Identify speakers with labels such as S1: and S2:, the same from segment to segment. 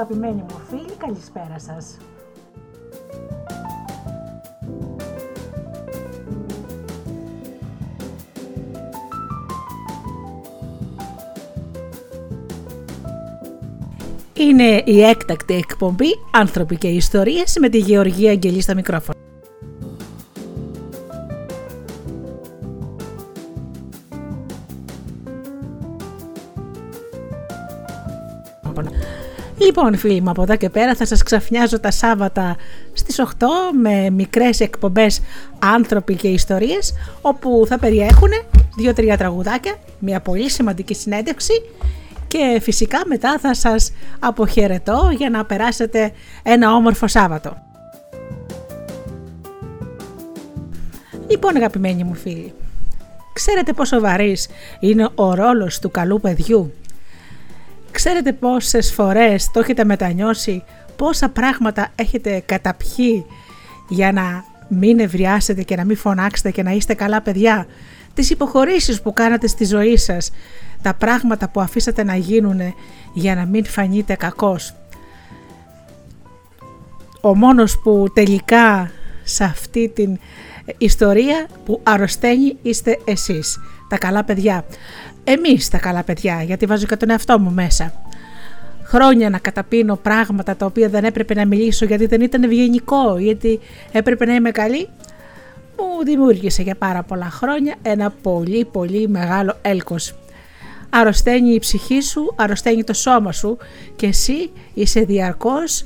S1: Αγαπημένοι μου φίλοι, καλησπέρα σας. Είναι η έκτακτη εκπομπή «Άνθρωποι και Ιστορίες» με τη Γεωργία Αγγελή στα μικρόφωνα. Λοιπόν φίλοι μου από εδώ και πέρα θα σας ξαφνιάζω τα Σάββατα στις 8 με μικρές εκπομπές άνθρωποι και ιστορίες όπου θα περιέχουν 2-3 τραγουδάκια, μια πολύ σημαντική συνέντευξη και φυσικά μετά θα σας αποχαιρετώ για να περάσετε ένα όμορφο Σάββατο. Λοιπόν αγαπημένοι μου φίλοι, ξέρετε πόσο βαρύς είναι ο ρόλος του καλού παιδιού; Ξέρετε πόσες φορές το έχετε μετανιώσει, πόσα πράγματα έχετε καταπιεί για να μην ευριάσετε και να μην φωνάξετε και να είστε καλά παιδιά; Τις υποχωρήσεις που κάνατε στη ζωή σας, τα πράγματα που αφήσατε να γίνουν για να μην φανείτε κακός. Ο μόνος που τελικά σε αυτή την ιστορία που αρρωσταίνει είστε εσείς, τα καλά παιδιά εμείς τα καλά παιδιά, γιατί βάζω και τον εαυτό μου μέσα. Χρόνια να καταπίνω πράγματα τα οποία δεν έπρεπε να μιλήσω γιατί δεν ήταν ευγενικό, γιατί έπρεπε να είμαι καλή, μου δημιούργησε για πάρα πολλά χρόνια ένα πολύ πολύ μεγάλο έλκος. Αρρωσταίνει η ψυχή σου, αρρωσταίνει το σώμα σου και εσύ είσαι διαρκώς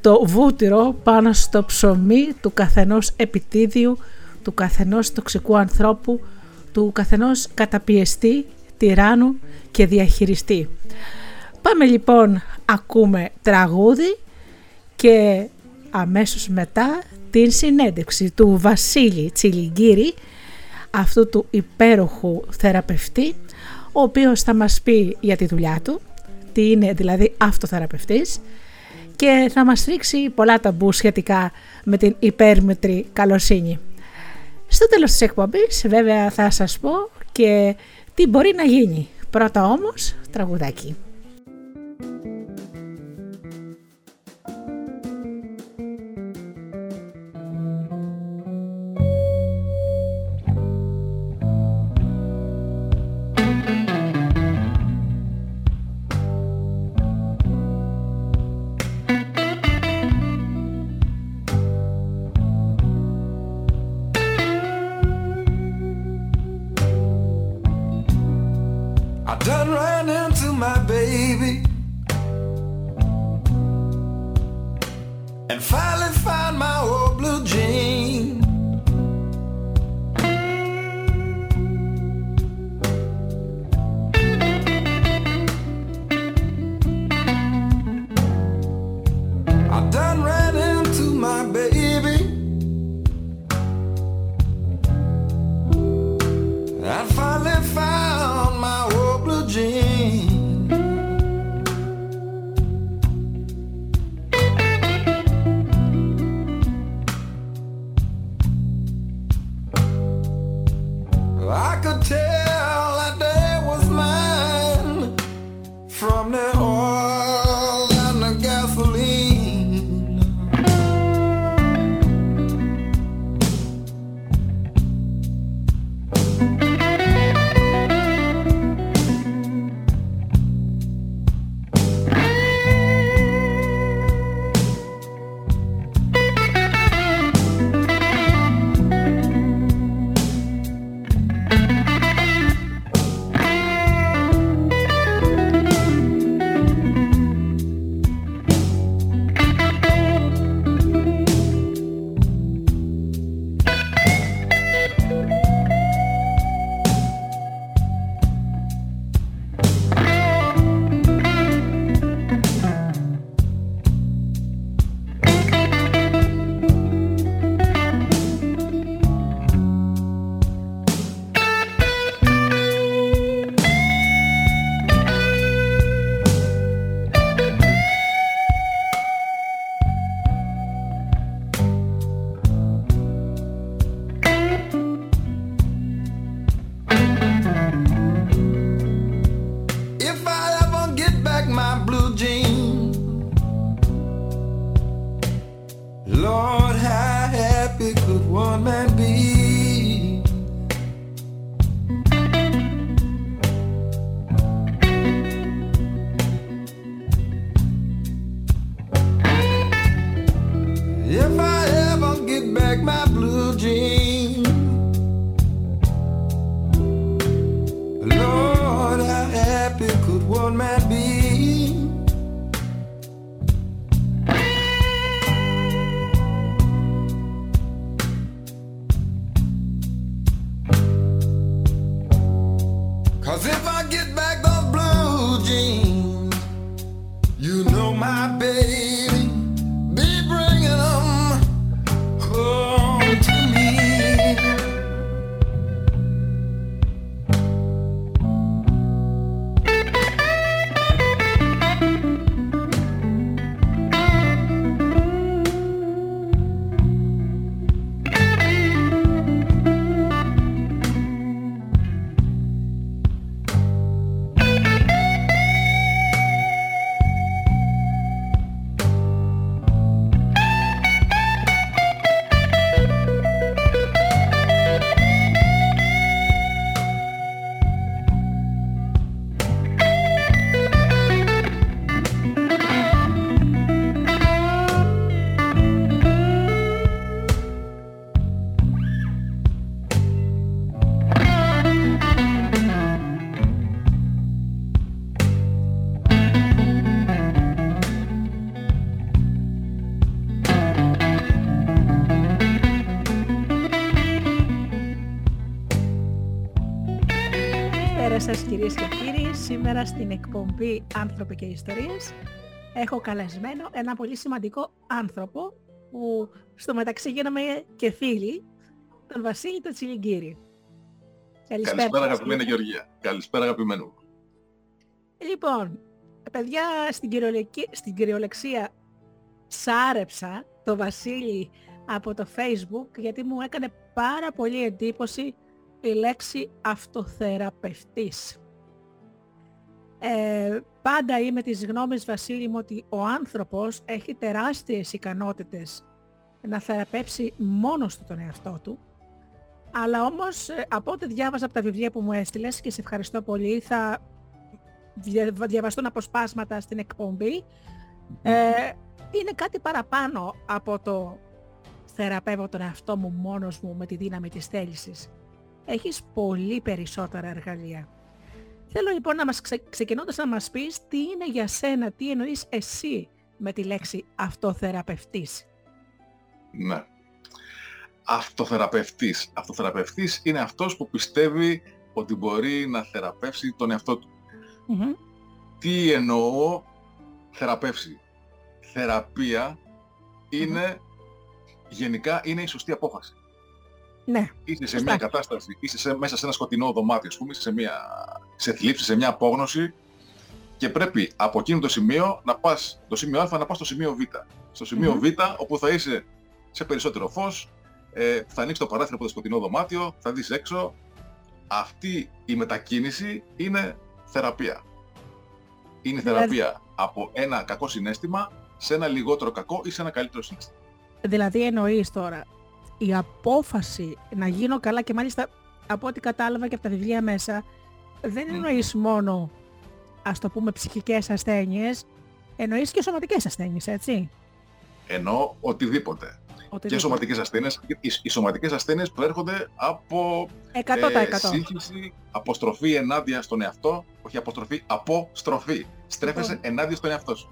S1: το βούτυρο πάνω στο ψωμί του καθενός επιτίδιου, του καθενός τοξικού ανθρώπου, του καθενός καταπιεστή τυράννου και διαχειριστή. Πάμε λοιπόν, ακούμε τραγούδι και αμέσως μετά την συνέντευξη του Βασίλη Τσιλιγκύρη, αυτού του υπέροχου θεραπευτή, ο οποίος θα μας πει για τη δουλειά του, τι είναι δηλαδή αυτοθεραπευτής και θα μας ρίξει πολλά ταμπού σχετικά με την υπέρμετρη καλοσύνη. Στο τέλος της εκπομπής βέβαια θα σας πω και τι μπορεί να γίνει. Πρώτα όμως τραγουδάκι.
S2: down to my baby. And finally find my old blue jeans.
S1: Σήμερα στην εκπομπή «Άνθρωποι και Ιστορίες» έχω καλεσμένο ένα πολύ σημαντικό άνθρωπο που στο μεταξύ γίναμε και φίλοι, τον Βασίλη τον Τσιλιγκύρη.
S3: Καλησπέρα
S1: Βασίλη.
S3: αγαπημένη Γεωργία. Καλησπέρα αγαπημένο μου.
S1: Λοιπόν, παιδιά στην, κυριολεκη- στην κυριολεξία σάρεψα το Βασίλη από το facebook γιατί μου έκανε πάρα πολύ εντύπωση η λέξη αυτοθεραπευτής. Ε, πάντα είμαι της γνώμης Βασίλη μου ότι ο άνθρωπος έχει τεράστιες ικανότητες να θεραπεύσει μόνος του τον εαυτό του αλλά όμως ε, από ό,τι διάβαζα από τα βιβλία που μου έστειλες και σε ευχαριστώ πολύ θα δια- διαβαστούν αποσπάσματα στην εκπομπή ε, είναι κάτι παραπάνω από το θεραπεύω τον εαυτό μου μόνος μου με τη δύναμη της θέλησης. Έχεις πολύ περισσότερα εργαλεία. Θέλω λοιπόν να μας ξε, ξεκινώντας να μας πεις τι είναι για σένα, τι εννοείς εσύ με τη λέξη αυτοθεραπευτής.
S3: Ναι. Αυτοθεραπευτής. Αυτοθεραπευτής είναι αυτός που πιστεύει ότι μπορεί να θεραπεύσει τον εαυτό του.
S1: Μμμ.
S3: Τι εννοώ θεραπεύσει. Θεραπεία είναι, γενικά είναι η σωστή απόφαση.
S1: Ναι,
S3: Είσαι σε
S1: Σωστά.
S3: μια κατάσταση, είσαι σε, μέσα σε ένα σκοτεινό δωμάτιο, ας πούμε, είσαι σε, μια, σε θλίψη, σε μια απόγνωση και πρέπει από εκείνο το σημείο να πας, το σημείο Α να πας στο σημείο Β. Στο σημείο
S1: Μμμ.
S3: Β όπου θα είσαι σε περισσότερο φως, ε, θα ανοίξει το παράθυρο από το σκοτεινό δωμάτιο, θα δεις έξω. Αυτή η μετακίνηση είναι θεραπεία. Είναι
S1: Δηλαδή-
S3: θεραπεία από ένα κακό συνέστημα σε ένα λιγότερο κακό ή σε ένα καλύτερο συνέστημα.
S1: δηλαδή εννοείς τώρα η απόφαση να γίνω καλά και μάλιστα από ό,τι κατάλαβα και από τα βιβλία μέσα δεν
S3: Μμ.
S1: εννοείς μόνο ας το πούμε ψυχικές ασθένειες εννοείς και σωματικές ασθένειες έτσι;
S3: Ενώ οτιδήποτε. και
S1: Οτιδήποτε.
S3: σωματικές ασθένειες. Οι, οι σωματικές ασθένειες προέρχονται από
S1: 100%.
S3: ε, σύγχυση, αποστροφή ενάντια στον εαυτό, όχι αποστροφή, αποστροφή. Στρέφεσαι
S1: Λοιπόν.
S3: ενάντια στον εαυτό σου.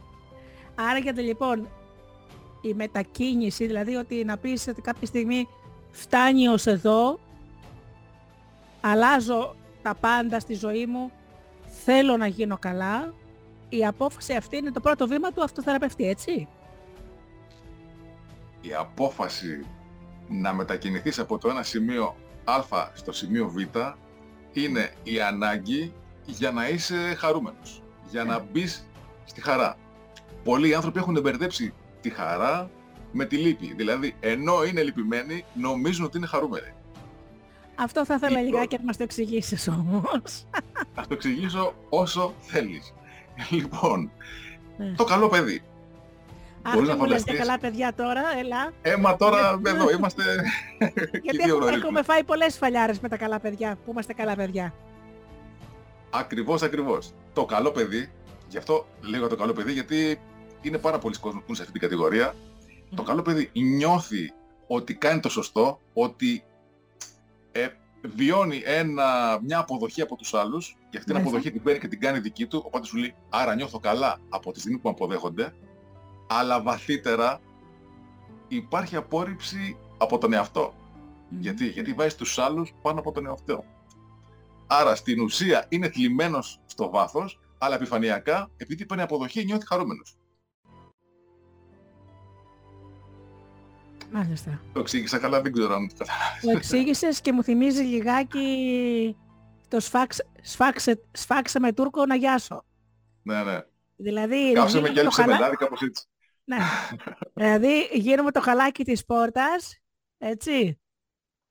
S1: Άρα γιατί λοιπόν η μετακίνηση, δηλαδή ότι να πεις ότι κάποια στιγμή φτάνει ως εδώ, αλλάζω τα πάντα στη ζωή μου, θέλω να γίνω καλά, η απόφαση αυτή είναι το πρώτο βήμα του αυτοθεραπευτή, έτσι;
S3: Η απόφαση να μετακινηθείς από το ένα σημείο Α στο σημείο Β είναι η ανάγκη για να είσαι χαρούμενος. Για να μπεις στη χαρά. Πολλοί άνθρωποι έχουν μπερδέψει τη χαρά με τη λύπη. Δηλαδή, ενώ είναι λυπημένοι, νομίζουν ότι είναι χαρούμενοι.
S1: Αυτό θα ήθελα
S3: Λοιπόν.
S1: λιγάκι να μας το εξηγήσεις όμως.
S3: Θα το εξηγήσω όσο θέλεις. Λοιπόν,
S1: Ναι.
S3: το καλό παιδί Μπορείς να
S1: Αχ, μου λες για
S3: φανταστείς.
S1: καλά παιδιά τώρα, έλα.
S3: Ε, μα τώρα εδώ είμαστε και
S1: Γιατί
S3: δύο
S1: έχουμε,
S3: γνωρίζουμε.
S1: έχουμε φάει πολλές φαλιάρες με τα καλά παιδιά, που είμαστε καλά παιδιά.
S3: Ακριβώς, ακριβώς. Το καλό παιδί, γι' αυτό λέγω το καλό παιδί, γιατί είναι πάρα πολλοί κόσμοι που είναι σε αυτή την κατηγορία. Το καλό παιδί νιώθει ότι κάνει το σωστό, ότι ε, βιώνει ένα, μια αποδοχή από τους άλλους και αυτή την
S1: Μάλιστα.
S3: αποδοχή την παίρνει και την κάνει δική του, οπότε σου λέει άρα νιώθω καλά από τη στιγμή που με αποδέχονται, αλλά βαθύτερα υπάρχει απόρριψη από τον εαυτό. Γιατί, γιατί βάζει τους άλλους πάνω από τον εαυτό. Άρα στην ουσία είναι θλιμμένος στο βάθος, αλλά επιφανειακά, επειδή παίρνει αποδοχή, νιώθει χαρούμενος.
S1: Μάλιστα.
S3: Το εξήγησα καλά, δεν ξέρω αν το καταλάβεις.
S1: Το εξήγησες και μου θυμίζει λιγάκι το σφάξ, σφάξε, σφάξε με Τούρκο να γιάσω.
S3: Ναι, ναι.
S1: Δηλαδή,
S3: Κάψε με
S1: γίνουμε
S3: και έλειψε
S1: το χαλά-
S3: μελάδι, κάπως έτσι.
S1: Ναι. δηλαδή γίνομαι το χαλάκι της πόρτας, έτσι,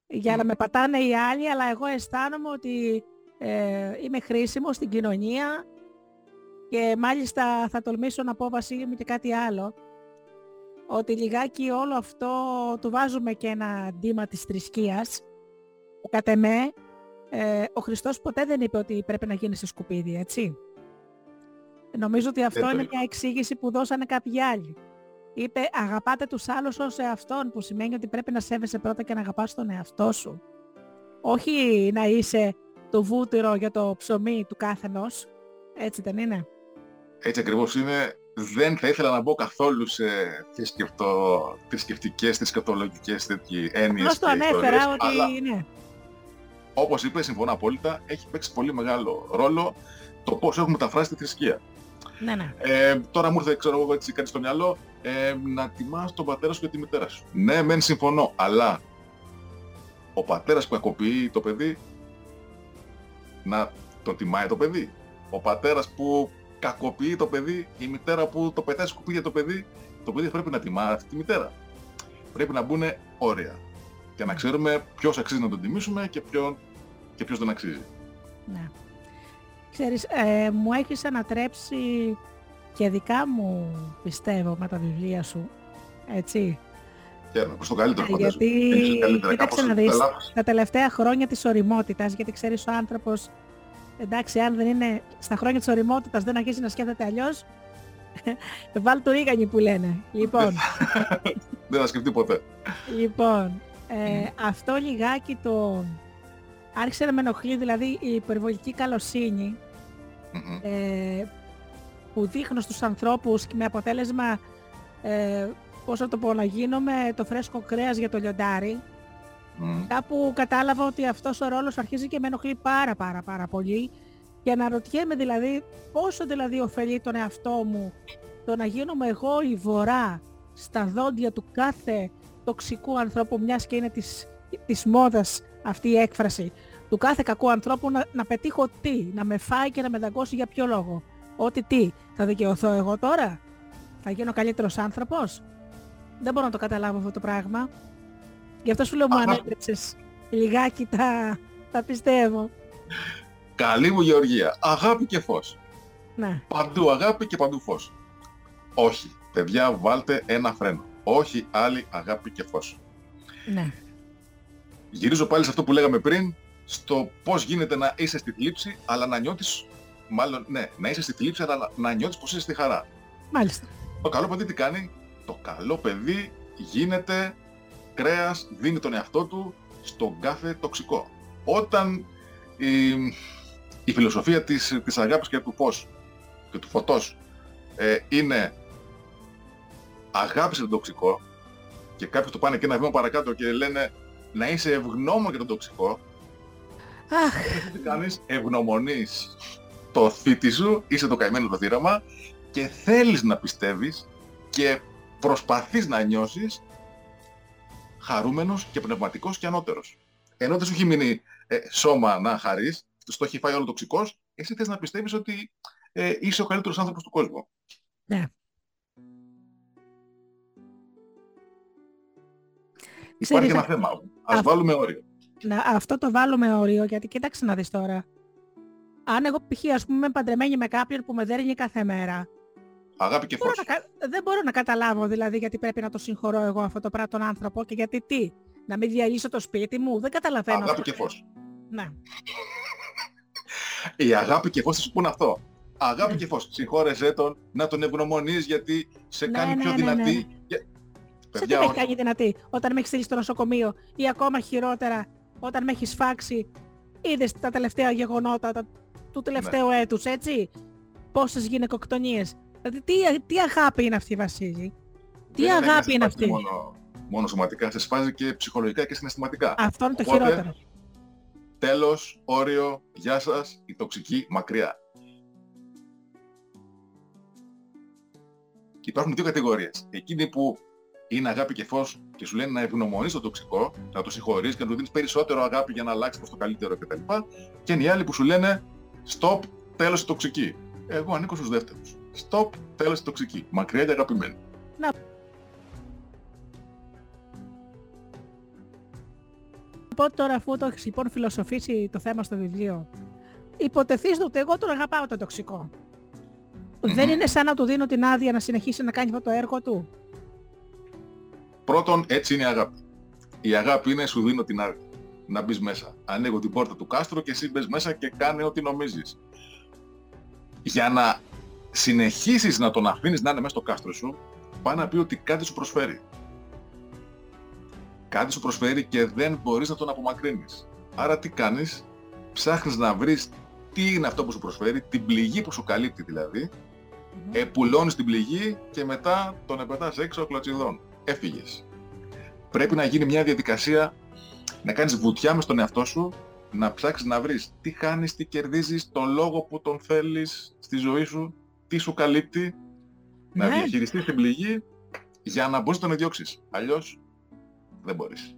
S1: για να με πατάνε οι άλλοι, αλλά εγώ αισθάνομαι ότι ε, είμαι χρήσιμος στην κοινωνία και μάλιστα θα τολμήσω να πω Βασίλη μου και κάτι άλλο, ότι λιγάκι όλο αυτό του βάζουμε και ένα ντύμα της θρησκείας, που κατ' εμέ ε, ο Χριστός ποτέ δεν είπε ότι πρέπει να γίνει σε σκουπίδι, έτσι. Νομίζω ότι αυτό
S3: Δεν το
S1: είναι
S3: είπε.
S1: μια εξήγηση που δώσανε κάποιοι άλλοι. Είπε αγαπάτε τους άλλους ως εαυτόν που σημαίνει ότι πρέπει να σέβεσαι πρώτα και να αγαπάς τον εαυτό σου. Όχι να είσαι το βούτυρο για το ψωμί του κάθενος. Έτσι δεν είναι.
S3: Έτσι ακριβώς είναι. Δεν θα ήθελα να μπω καθόλου σε θρησκευτο... θρησκευτικές, θρησκευτολογικές τέτοιες έννοιες
S1: Απλώς το
S3: και
S1: ανέφερα
S3: ιστορίες,
S1: ότι
S3: αλλά
S1: ναι.
S3: όπως είπες, συμφωνώ απόλυτα, έχει παίξει πολύ μεγάλο ρόλο το πώς έχουμε μεταφράσει τη θρησκεία.
S1: Ναι, ναι.
S3: Ε, τώρα μου ήρθε, ξέρω εγώ, έτσι κάτι στο μυαλό, ε, να τιμάς τον πατέρα σου και τη μητέρα σου. Ναι, μεν συμφωνώ, αλλά ο πατέρας που κακοποιεί το παιδί, να τον τιμάει το παιδί. Ο πατέρας που κακοποιεί το παιδί, η μητέρα που το πετάει σκουπίδια το παιδί, το παιδί πρέπει να τιμά αυτή τη μητέρα. Πρέπει να μπουν όρια. Και να ξέρουμε ποιος αξίζει να τον τιμήσουμε και, ποιον, και ποιος δεν αξίζει.
S1: ναι. Ξέρεις, ε, μου έχεις ανατρέψει και δικά μου πιστεύω με τα βιβλία σου. Έτσι.
S3: Χαίρομαι, προς το καλύτερο
S1: Ε,
S3: φαντάζομαι.
S1: γιατί,
S3: Έχεις καλύτερα,
S1: κοίταξε
S3: κάπως
S1: να
S3: τα
S1: δεις,
S3: λάθος.
S1: τα τελευταία χρόνια της οριμότητας, γιατί ξέρεις ο άνθρωπος, εντάξει, αν δεν είναι στα χρόνια της οριμότητας δεν αρχίσει να σκέφτεται αλλιώς, βάλ του ρίγανη που λένε. Λοιπόν,
S3: Δεν θα σκεφτεί ποτέ.
S1: λοιπόν, ε, αυτό λιγάκι το... Άρχισε να με ενοχλεί, δηλαδή η υπερβολική καλοσύνη
S3: Μμμ.
S1: ε, που δείχνω στους ανθρώπους και με αποτέλεσμα ε, πώς να το πω, να γίνομαι το φρέσκο κρέας για το λιοντάρι.
S3: Μμ.
S1: Κάπου κατάλαβα ότι αυτός ο ρόλος αρχίζει και με ενοχλεί πάρα πάρα πάρα πολύ και αναρωτιέμαι δηλαδή πόσο δηλαδή ωφελεί τον εαυτό μου το να γίνομαι εγώ η βορρά στα δόντια του κάθε τοξικού ανθρώπου μιας και είναι της, της μόδας αυτή η έκφραση του κάθε κακού ανθρώπου να, να πετύχω τι, να με φάει και να με δαγκώσει για ποιο λόγο. Ότι τι, θα δικαιωθώ εγώ τώρα, θα γίνω καλύτερος άνθρωπος; Δεν μπορώ να το καταλάβω αυτό το πράγμα. Γι' αυτό σου λέω μου
S3: Αχα.
S1: ανέτρεψες λιγάκι τα, τα πιστεύω.
S3: Καλή μου Γεωργία. Αγάπη και φως.
S1: Ναι,
S3: Παντού αγάπη και παντού φως. Όχι. Παιδιά, βάλτε ένα φρένο. Όχι άλλη αγάπη και φως.
S1: ναι,
S3: Γυρίζω πάλι σε αυτό που λέγαμε πριν, στο πώς γίνεται να είσαι στη θλίψη, αλλά να νιώθεις, μάλλον, ναι, να είσαι στη θλίψη, αλλά να, να νιώθεις πως είσαι στη χαρά.
S1: μάλιστα.
S3: Το καλό παιδί τι κάνει, το καλό παιδί γίνεται κρέας, δίνει τον εαυτό του στον κάθε τοξικό. Όταν η, η φιλοσοφία της, της αγάπης και του φως και του φωτός ε, είναι αγάπησε τον τοξικό και κάποιοι το πάνε και ένα βήμα παρακάτω και λένε να είσαι ευγνώμων για τον τοξικό,
S1: Αχ,
S3: τι κάνεις, ευγνωμονείς το θήτη σου, είσαι το καημένο το θύραμα και θέλεις να πιστεύεις και προσπαθείς να νιώσεις χαρούμενος και πνευματικός και ανώτερος. Ενώ δεν σου έχει μείνει ε, σώμα να χαρείς, το έχει φάει όλο τοξικός, εσύ θες να πιστεύεις ότι ε, είσαι ο καλύτερος άνθρωπος του κόσμου.
S1: ναι.
S3: Υπάρχει
S1: Ξέρεις,
S3: ένα θέμα. Ας
S1: α-
S3: βάλουμε όριο.
S1: Να, αυτό το βάλουμε όριο, γιατί κοίταξε να δεις τώρα. Αν εγώ π.χ. ας πούμε είμαι παντρεμένη με κάποιον που με δέρνει κάθε μέρα
S3: Αγάπη και
S1: Μπορώ
S3: φως.
S1: να κα- δεν μπορώ να καταλάβω δηλαδή γιατί πρέπει να το συγχωρώ εγώ αυτό το πράγμα τον άνθρωπο και γιατί τι. Να μην διαλύσω το σπίτι μου. Δεν καταλαβαίνω.
S3: Αγάπη
S1: αυτό.
S3: και φως.
S1: Ναι.
S3: Η αγάπη και φως θα σου πούνε αυτό; Αγάπη
S1: Ναι.
S3: και φως. Συγχώρεσέ τον, να τον ευγνωμονείς γιατί σε
S1: Ναι,
S3: κάνει
S1: ναι,
S3: πιο
S1: ναι, ναι.
S3: δυνατή. Και-
S1: Σε τι
S3: Παιδιά,
S1: με έχει
S3: όχι.
S1: κάνει δυνατή όταν με έχεις στείλει στο νοσοκομείο ή ακόμα χειρότερα όταν με έχεις φάξει. Είδες τα τελευταία γεγονότα τα, του τελευταίου
S3: Ναι.
S1: έτους, έτσι; Πόσες γυναικοκτονίες; Δηλαδή τι, τι αγάπη είναι αυτή Βασίλη; Τι
S3: δεν
S1: αγάπη
S3: να σε
S1: είναι
S3: σπάζει
S1: αυτή;
S3: Μόνο, μόνο σωματικά, σε σπάζει και ψυχολογικά και συναισθηματικά.
S1: Αυτό είναι το
S3: Οπότε,
S1: χειρότερο.
S3: Τέλος, όριο, γεια σας, η τοξική μακριά. Και υπάρχουν δύο κατηγορίες. Εκείνοι που είναι αγάπη και φως και σου λένε να ευγνωμονείς το τοξικό, να το συγχωρείς και να του δίνεις περισσότερο αγάπη για να αλλάξει προς το καλύτερο κτλ. Και είναι οι άλλοι που σου λένε stop, τέλος η τοξική. Εγώ ανήκω στους δεύτερους. Stop, τέλος η τοξική. Μακριά και αγαπημένη.
S1: πω τώρα αφού το έχεις λοιπόν φιλοσοφήσει το θέμα στο βιβλίο, υποτεθείς ότι εγώ τον αγαπάω το τοξικό. Δεν είναι σαν να του δίνω την άδεια να συνεχίσει να κάνει αυτό το έργο του.
S3: Πρώτον, έτσι είναι η αγάπη. Η αγάπη είναι σου δίνω την άδεια. Να μπεις μέσα. Ανοίγω την πόρτα του κάστρου και εσύ μπες μέσα και κάνε ό,τι νομίζεις. Για να συνεχίσεις να τον αφήνεις να είναι μέσα στο κάστρο σου, πάει να πει ότι κάτι σου προσφέρει. Κάτι σου προσφέρει και δεν μπορείς να τον απομακρύνεις. Άρα τι κάνεις, ψάχνεις να βρεις τι είναι αυτό που σου προσφέρει, την πληγή που σου καλύπτει δηλαδή, επουλώνεις την πληγή και μετά τον επετάς έξω κλωτσιδών. Έφυγες. Πρέπει να γίνει μια διαδικασία να κάνεις βουτιά μες στον εαυτό σου, να ψάξεις να βρεις τι χάνεις, τι κερδίζεις, τον λόγο που τον θέλεις στη ζωή σου, τι σου καλύπτει, να
S1: Ναι.
S3: διαχειριστείς την πληγή για να μπορείς να τον διώξεις. Αλλιώς δεν μπορείς.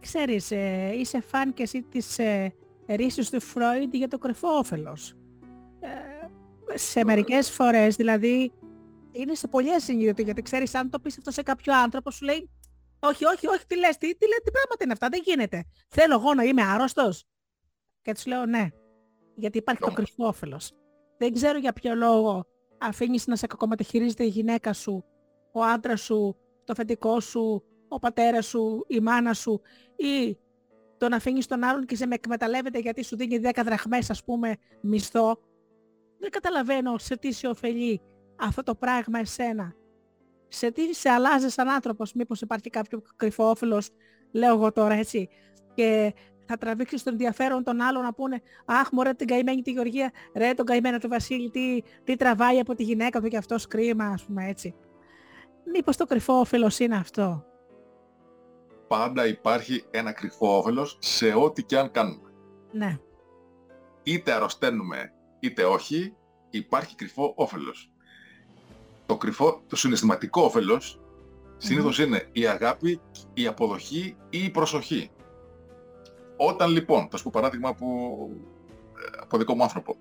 S1: Ξέρεις, ε, είσαι φαν και εσύ της ε, ρίσης του Φρόιντ για το κρυφό όφελος. Ε, σε μερικές φορές, δηλαδή, είναι σε πολύ ασυνείδητο, γιατί ξέρεις, αν το πεις αυτό σε κάποιο άνθρωπο, σου λέει όχι, όχι, όχι, τι λες, τι, τι, λες, τι πράγματα είναι αυτά, δεν γίνεται. Θέλω εγώ να είμαι άρρωστος. Και τους λέω ναι, γιατί υπάρχει το
S3: Όμως.
S1: κρυφό όφελος. Δεν ξέρω για ποιο λόγο αφήνεις να σε κακομεταχειρίζεται η γυναίκα σου, ο άντρας σου, το φετικό σου, ο πατέρας σου, η μάνα σου ή τον αφήνεις τον άλλον και σε με εκμεταλλεύεται γιατί σου δίνει 10 δραχμές ας πούμε μισθό. Δεν καταλαβαίνω σε τι σε ωφελεί αυτό το πράγμα εσένα. Σε τι σε αλλάζει σαν άνθρωπος, μήπως υπάρχει κάποιο κρυφό όφελος, λέω εγώ τώρα έτσι, και θα τραβήξεις τον ενδιαφέρον των άλλων να πούνε «Αχ, μωρέ την καημένη τη Γεωργία, ρε τον καημένο του Βασίλη, τι, τι τραβάει από τη γυναίκα του και αυτός κρίμα», ας πούμε έτσι. Μήπως το κρυφό όφελος είναι αυτό;
S3: Πάντα υπάρχει ένα κρυφό όφελος σε ό,τι και αν κάνουμε.
S1: Ναι.
S3: είτε αρρωσταίνουμε είτε όχι, υπάρχει κρυφό όφελος. Το κρυφό, το συναισθηματικό όφελος συνήθως είναι η αγάπη, η αποδοχή ή η προσοχή. Όταν λοιπόν, θα σου πω παράδειγμα από, ε, από δικό μου άνθρωπο.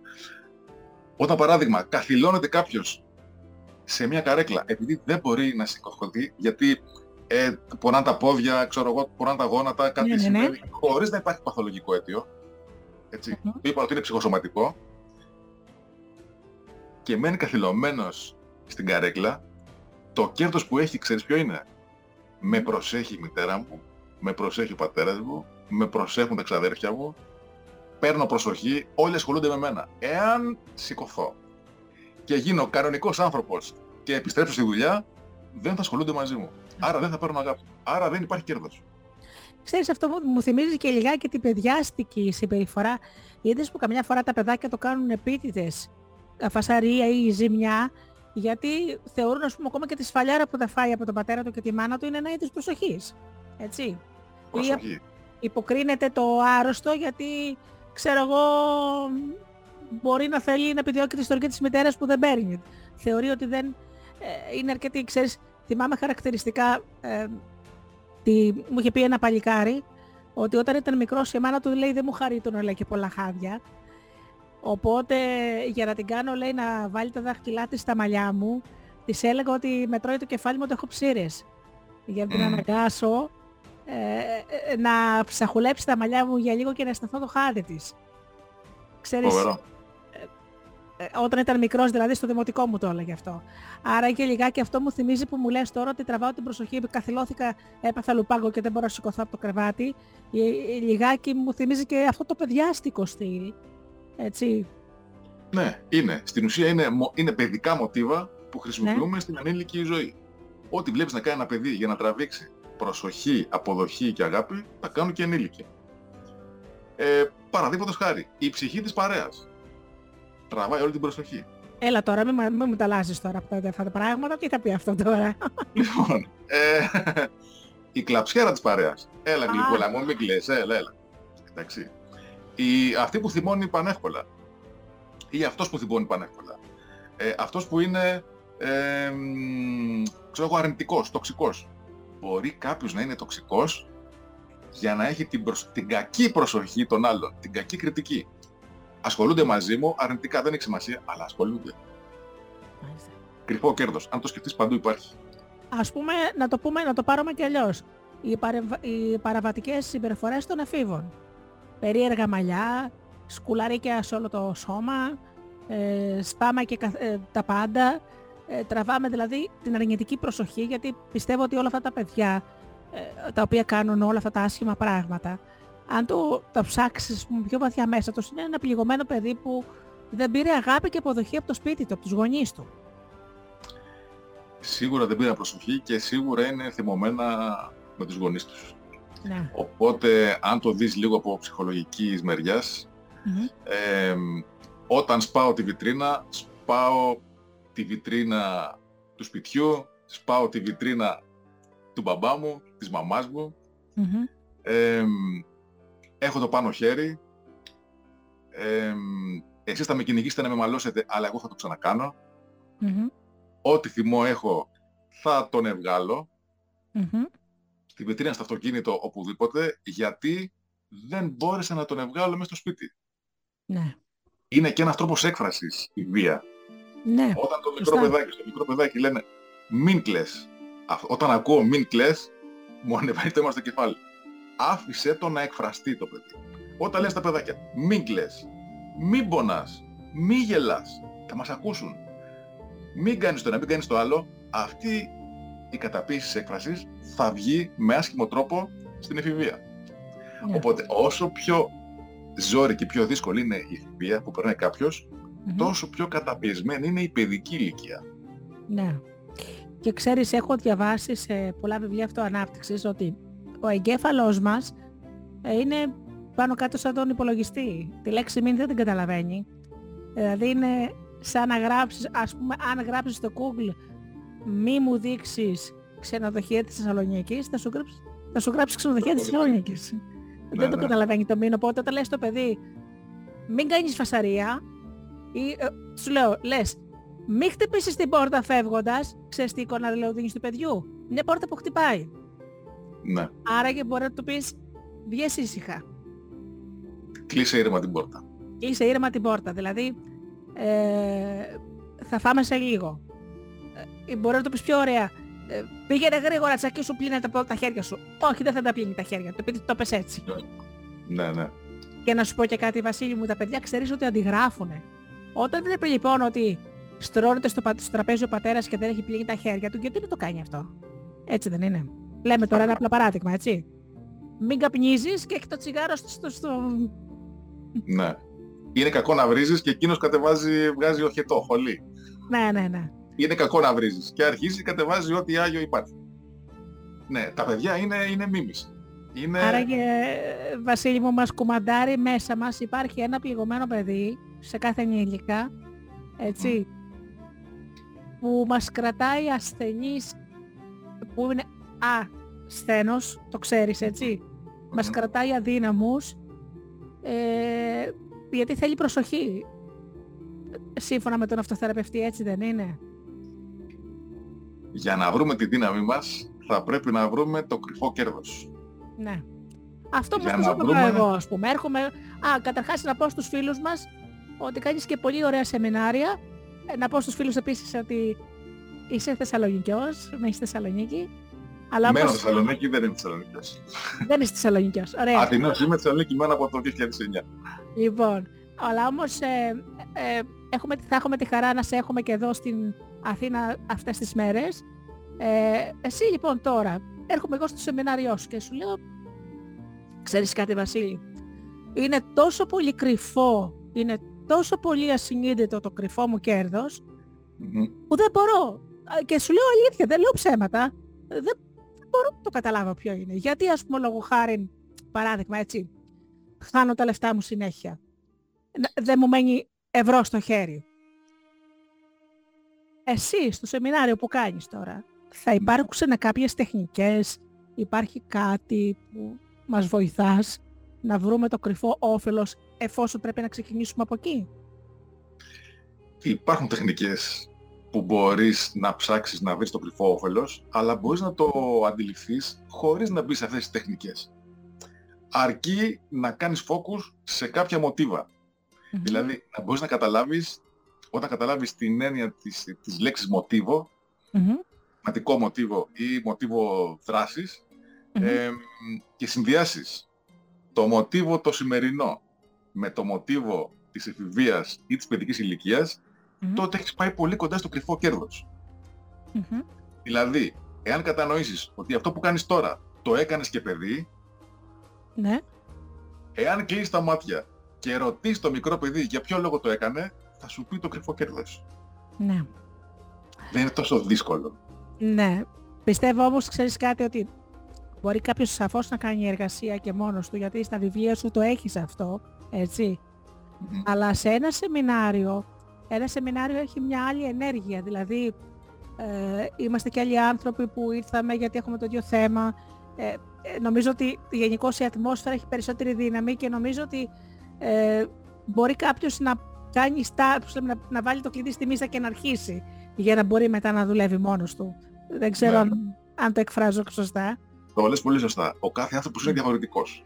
S3: Όταν παράδειγμα καθυλώνεται κάποιος σε μια καρέκλα επειδή δεν μπορεί να σηκωθεί γιατί ε, πονάνε τα πόδια, ξέρω εγώ, πονάνε τα γόνατα, κάτι
S1: Ναι, ναι, ναι.
S3: συμβαίνει, χωρίς να υπάρχει παθολογικό αίτιο. Έτσι.
S1: Μμμ.
S3: Είπα ότι είναι ψυχοσωματικό και μένει καθυλωμένος στην καρέκλα, το κέρδος που έχει, ξέρεις ποιο είναι; Με προσέχει η μητέρα μου, με προσέχει ο πατέρας μου, με προσέχουν τα ξαδέρφια μου, παίρνω προσοχή, όλοι ασχολούνται με μένα. Εάν σηκωθώ και γίνω κανονικός άνθρωπος και επιστρέψω στη δουλειά, δεν θα ασχολούνται μαζί μου. Άρα δεν θα παίρνω αγάπη. Άρα δεν υπάρχει κέρδος.
S1: Ξέρεις αυτό μου, μου θυμίζει και λιγάκι την παιδιάστικη συμπεριφορά. Είδες που καμιά φορά τα παιδάκια το κάνουν επίτηδες, φασαρία ή ζημιά, γιατί θεωρούν ας πούμε ακόμα και τη σφαλιάρα που θα φάει από τον πατέρα του και τη μάνα του είναι ένα είδος προσοχής. Έτσι. Ή
S3: Προσοχή.
S1: Υποκρίνεται το άρρωστο γιατί ξέρω εγώ μπορεί να θέλει να επιδιώκει τη ιστορική της μητέρας που δεν παίρνει. Θεωρεί ότι δεν ε, είναι αρκετή, ξέρεις, θυμάμαι χαρακτηριστικά, ε, τη, μου είχε πει ένα παλικάρι ότι όταν ήταν μικρός η μάνα του λέει δεν μου χαρεί να λέει και πολλά χάδια. Οπότε για να την κάνω λέει να βάλει τα δάχτυλά της στα μαλλιά μου, της έλεγα ότι με τρώει το κεφάλι μου ότι έχω ψήρες. Για να την
S3: Μμμ.
S1: αναγκάσω ε, ε, να ψαχουλέψει τα μαλλιά μου για λίγο και να αισθανθώ το χάδι της. Ξέρεις,
S3: Φοβερό.
S1: ε, όταν ήταν μικρός δηλαδή στο δημοτικό μου το έλεγε αυτό. Άρα και λιγάκι αυτό μου θυμίζει που μου λες τώρα ότι τραβάω την προσοχή, καθυλώθηκα, έπαθα λουπάγκο και δεν μπορώ να σηκωθώ από το κρεβάτι. Ε, ε, λιγάκι μου θυμίζει και αυτό το παιδιάστικο στυλ. Έτσι.
S3: Ναι, είναι. Στην ουσία είναι, είναι παιδικά μοτίβα που χρησιμοποιούμε ναι. στην ανήλικη ζωή. Ό,τι βλέπεις να κάνει ένα παιδί για να τραβήξει προσοχή, αποδοχή και αγάπη, τα κάνουν και ενήλικοι. Ε, Παραδείγματος χάρη, η ψυχή της παρέας. Τραβάει όλη την προσοχή.
S1: Έλα τώρα, μην, μην μου τα αλλάζεις τώρα από αυτά τα πράγματα. Τι θα πει αυτό τώρα;
S3: Λοιπόν, ε, η κλαψιέρα της παρέας. Έλα γλυκούλα μου, μην κλαις, έλα, έλα. Εντάξει. Η, αυτή που θυμώνει πανεύκολα. Ή αυτός που θυμώνει πανεύκολα. Ε, αυτός που είναι, ε, ξέρω εγώ, αρνητικός, τοξικός. Μπορεί κάποιος να είναι τοξικός για να έχει την, την κακή προσοχή των άλλων, την κακή κριτική. Ασχολούνται μαζί μου, αρνητικά δεν έχει σημασία, αλλά ασχολούνται. Μάλιστα. Κρυφό κέρδος. Αν το σκεφτείς παντού υπάρχει.
S1: Ας πούμε, να το πούμε, να το πάρουμε και αλλιώς. Οι, παρεμβα... οι παραβατικές συμπεριφορές των εφήβων. Περίεργα μαλλιά, σκουλαρίκια σε όλο το σώμα, ε, σπάμα και ε, τα πάντα. Ε, τραβάμε δηλαδή την αρνητική προσοχή γιατί πιστεύω ότι όλα αυτά τα παιδιά ε, τα οποία κάνουν όλα αυτά τα άσχημα πράγματα, αν το, το ψάξεις πιο βαθιά μέσα τους, είναι ένα πληγωμένο παιδί που δεν πήρε αγάπη και αποδοχή από το σπίτι του, από τους γονείς του.
S3: Σίγουρα δεν πήρε προσοχή και σίγουρα είναι θυμωμένα με τους γονείς τους. Ναι. Οπότε, αν το δεις λίγο από ψυχολογικής όταν σπάω τη βιτρίνα, σπάω τη βιτρίνα του σπιτιού, σπάω τη βιτρίνα του μπαμπά μου, της μαμάς μου. έχω το πάνω χέρι. Ε, εσείς θα με κυνηγήσετε να με μαλώσετε, αλλά εγώ θα το ξανακανω Ό,τι θυμό έχω θα τον ευγάλω. Mm-hmm. Στη βιτρίνα, στο αυτοκίνητο, οπουδήποτε, γιατί δεν μπόρεσα να τον ευγάλω μέσα στο σπίτι.
S1: Ναι.
S3: Είναι και ένας τρόπος έκφρασης η βία.
S1: Ναι.
S3: Όταν το μικρό παιδάκι, στο μικρό παιδάκι λένε μην κλαις, όταν ακούω μην κλαις, μου ανεβαίνει το αίμα στο κεφάλι. Άφησε το να εκφραστεί το παιδί. Όταν λες τα παιδάκια, μην κλαις, μην πονάς, μην γελάς, θα μας ακούσουν. Μην κάνεις το ένα, μην κάνεις το άλλο, αυτή η καταπίεση της έκφρασης θα βγει με άσχημο τρόπο στην εφηβεία. Ναι. Οπότε όσο πιο ζόρι και πιο δύσκολη είναι η εφηβεία που περνάει τόσο πιο καταπιεσμένη είναι η παιδική ηλικία.
S1: Ναι. Και ξέρεις, έχω διαβάσει σε πολλά βιβλία αυτοανάπτυξης ότι ο εγκέφαλός μας ε, είναι πάνω κάτω σαν τον υπολογιστή. Τη λέξη μην δεν την καταλαβαίνει. Δηλαδή είναι σαν να γράψεις, ας πούμε, αν γράψεις στο Google μη μου δείξεις ξενοδοχεία της Θεσσαλονίκης, θα σου γράψεις, θα σου γράψεις ξενοδοχεία της Θεσσαλονίκης. Ναι, δεν το ναι. καταλαβαίνει το μήνο, οπότε όταν λες στο παιδί μην κάνεις φασαρία ή ε, σου λέω, λες μην χτυπήσεις την πόρτα φεύγοντας. Ξέρεις τι εικόνα λέω δίνεις του παιδιού. Μια πόρτα που χτυπάει.
S3: Ναι.
S1: Άρα και μπορεί να του πεις βγες ήσυχα.
S3: Κλείσε ήρεμα την πόρτα.
S1: Κλείσε ήρεμα την πόρτα. Δηλαδή ε, θα φάμε σε λίγο. Ε, μπορεί να το πεις πιο ωραία. Ε, πήγαινε γρήγορα τσακί σου πλύνε τα, τα χέρια σου. Όχι δεν θα τα πλύνει τα χέρια του επειδή το πες έτσι.
S3: Ναι, ναι.
S1: Και να σου πω και κάτι Βασίλη μου, τα παιδιά ξέρεις ότι αντιγράφουνε. Όταν βλέπει λοιπόν ότι στρώνεται στο, στο τραπέζι ο πατέρας και δεν έχει πλύνει τα χέρια του, γιατί δεν το κάνει αυτό; Έτσι δεν είναι. Λέμε τώρα ένα απλό παράδειγμα, έτσι. Μην καπνίζεις και έχει το τσιγάρο στο... στο...
S3: Ναι. Είναι κακό να βρίζεις και εκείνος κατεβάζει, βγάζει οχετό, χολή.
S1: Ναι, ναι, ναι.
S3: Είναι κακό να βρίζεις και αρχίζει κατεβάζει ό,τι άγιο υπάρχει. Ναι, τα παιδιά είναι, είναι μίμηση. Είναι...
S1: Άρα και Βασίλη μου μας κουμαντάρει μέσα μας υπάρχει ένα πληγωμένο παιδί σε κάθε ενήλικα, έτσι, που μας κρατάει ασθενείς που είναι α, σθένος, το ξέρεις έτσι, μας κρατάει αδύναμους ε, γιατί θέλει προσοχή. Σύμφωνα με τον αυτοθεραπευτή έτσι δεν είναι;
S3: Για να βρούμε τη δύναμή μας θα πρέπει να βρούμε το κρυφό κέρδος.
S1: Ναι. Αυτό που θα βρούμε... εγώ ας πούμε. Έρχομαι... Α, καταρχάς να πω στους φίλους μας ότι κάνεις και πολύ ωραία σεμινάρια. Ε, να πω στους φίλους επίσης ότι Είσαι Θεσσαλονικιός, με είσαι Θεσσαλονίκη.
S3: Αλλά Μένω όπως... Θεσσαλονίκη, δεν είμαι Θεσσαλονικιός.
S1: δεν είσαι Θεσσαλονικιός, ωραία.
S3: Αθηνός είμαι Θεσσαλονίκη μένω από το 2009.
S1: Λοιπόν, αλλά όμως ε, ε, έχουμε, θα έχουμε τη χαρά να σε έχουμε και εδώ στην Αθήνα αυτές τις μέρες. Ε, εσύ λοιπόν τώρα, έρχομαι εγώ στο σεμινάριό σου και σου λέω, ξέρεις κάτι Βασίλη, είναι τόσο πολύ κρυφό, είναι τόσο πολύ ασυνείδητο το κρυφό μου κέρδος, που δεν μπορώ. Και σου λέω αλήθεια, δεν λέω ψέματα. Δεν, δεν μπορώ να το καταλάβω ποιο είναι. Γιατί ας πούμε λόγω χάρη, παράδειγμα έτσι, χάνω τα λεφτά μου συνέχεια. Δεν μου μένει ευρώ στο χέρι. Εσύ στο σεμινάριο που κάνεις τώρα, θα υπάρξουν κάποιες τεχνικές, υπάρχει κάτι που μας βοηθάς; Να βρούμε το κρυφό όφελος εφόσον πρέπει να ξεκινήσουμε από εκεί;
S3: Υπάρχουν τεχνικές που μπορείς να ψάξεις να βρεις το κρυφό όφελος, αλλά μπορείς να το αντιληφθείς χωρίς να μπεις σε αυτές τις τεχνικές. Αρκεί να κάνεις focus σε κάποια μοτίβα. Δηλαδή, να μπορείς να καταλάβεις, όταν καταλάβεις την έννοια της, της λέξης μοτίβο, ματικό μοτίβο ή μοτίβο δράσης, ε, και συνδυάσεις το μοτίβο το σημερινό με το μοτίβο της εφηβείας ή της παιδικής ηλικίας, τότε έχεις πάει πολύ κοντά στο κρυφό κέρδος. Δηλαδή, εάν κατανοήσεις ότι αυτό που κάνεις τώρα το έκανες και παιδί,
S1: Ναι.
S3: εάν κλείσεις τα μάτια και ρωτήσεις το μικρό παιδί για ποιο λόγο το έκανε, θα σου πει το κρυφό κέρδος.
S1: Ναι.
S3: Δεν είναι τόσο δύσκολο.
S1: Ναι. Πιστεύω όμως, ξέρεις κάτι, ότι μπορεί κάποιος σαφώς να κάνει εργασία και μόνος του, γιατί στα βιβλία σου το έχεις αυτό, έτσι.
S3: Μμμ.
S1: Αλλά σε ένα σεμινάριο, ένα σεμινάριο έχει μια άλλη ενέργεια. Δηλαδή, ε, είμαστε και άλλοι άνθρωποι που ήρθαμε γιατί έχουμε το ίδιο θέμα. Ε, ε, νομίζω ότι γενικώς η ατμόσφαιρα έχει περισσότερη δύναμη και νομίζω ότι ε, μπορεί κάποιος να κάνει στά, πώς λέμε, να, να βάλει το κλειδί στη μίζα και να αρχίσει για να μπορεί μετά να δουλεύει μόνος του. Δεν ξέρω
S3: Ναι.
S1: αν, αν το εκφράζω σωστά.
S3: Το λες πολύ σωστά. Ο κάθε άνθρωπος είναι διαφορετικός.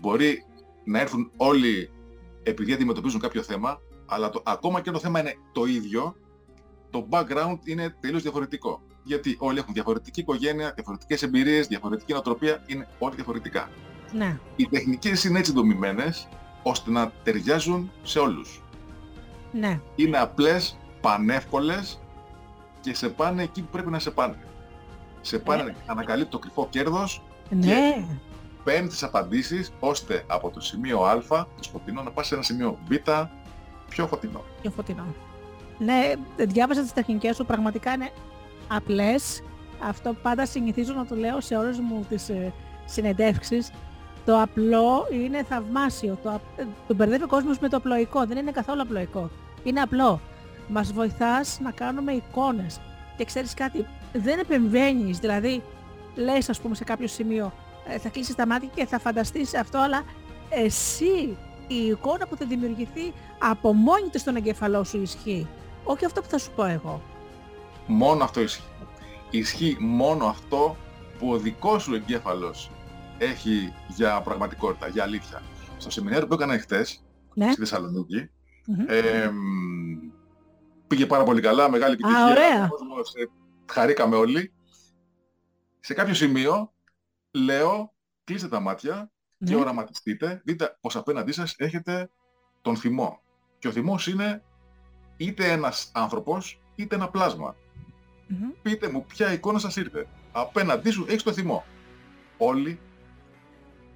S3: Μπορεί να έρθουν όλοι επειδή αντιμετωπίζουν κάποιο θέμα, αλλά το, ακόμα και το θέμα είναι το ίδιο, το background είναι τελείως διαφορετικό. Γιατί όλοι έχουν διαφορετική οικογένεια, διαφορετικές εμπειρίες, διαφορετική νοοτροπία, είναι όλοι διαφορετικά.
S1: Ναι.
S3: Οι τεχνικές είναι έτσι δομημένες, ώστε να ταιριάζουν σε όλους.
S1: Ναι.
S3: Είναι απλές, πανεύκολες και σε πάνε εκεί που πρέπει να σε πάνε. Σε πάνε να ανακαλύπτει το κρυφό κέρδος
S1: Ναι.
S3: παίρνει τις απαντήσεις ώστε από το σημείο Α, το σκοτεινό, να πας σε ένα σημείο Β, πιο φωτεινό.
S1: πιο φωτεινό. Ναι, διάβασα τις τεχνικές σου, πραγματικά είναι απλές. Αυτό πάντα συνηθίζω να το λέω σε όλες μου τις ε, συνεντεύξεις. Το απλό είναι θαυμάσιο. Το, απ- ε, τον μπερδεύει ο κόσμος με το απλοϊκό. Δεν είναι καθόλου απλοϊκό. Είναι απλό. Μας βοηθάς να κάνουμε εικόνες. Και ξέρεις κάτι, δεν επεμβαίνεις. Δηλαδή, λες ας πούμε σε κάποιο σημείο, ε, θα κλείσεις τα μάτια και θα φανταστείς αυτό, αλλά εσύ η εικόνα που θα δημιουργηθεί από μόνη της στον εγκεφαλό σου ισχύει. Όχι αυτό που θα σου πω εγώ.
S3: Μόνο αυτό ισχύει. Ισχύει μόνο αυτό που ο δικός σου εγκέφαλος έχει για πραγματικότητα, για αλήθεια. Στο σεμινάριο που έκανα χτες,
S1: Ναι.
S3: στη Θεσσαλονίκη,
S1: Μμμ.
S3: ε, μ, πήγε πάρα πολύ καλά, μεγάλη επιτυχία.
S1: ωραία.
S3: ο κόσμος, ε, χαρήκαμε όλοι. Σε κάποιο σημείο λέω, κλείστε τα μάτια και
S1: Ναι.
S3: οραματιστείτε, δείτε πως απέναντί σας έχετε τον θυμό. Και ο θυμός είναι είτε ένας άνθρωπος, είτε ένα πλάσμα.
S1: Μμμ.
S3: Πείτε μου ποια εικόνα σας ήρθε. Απέναντί σου έχεις το θυμό. Όλοι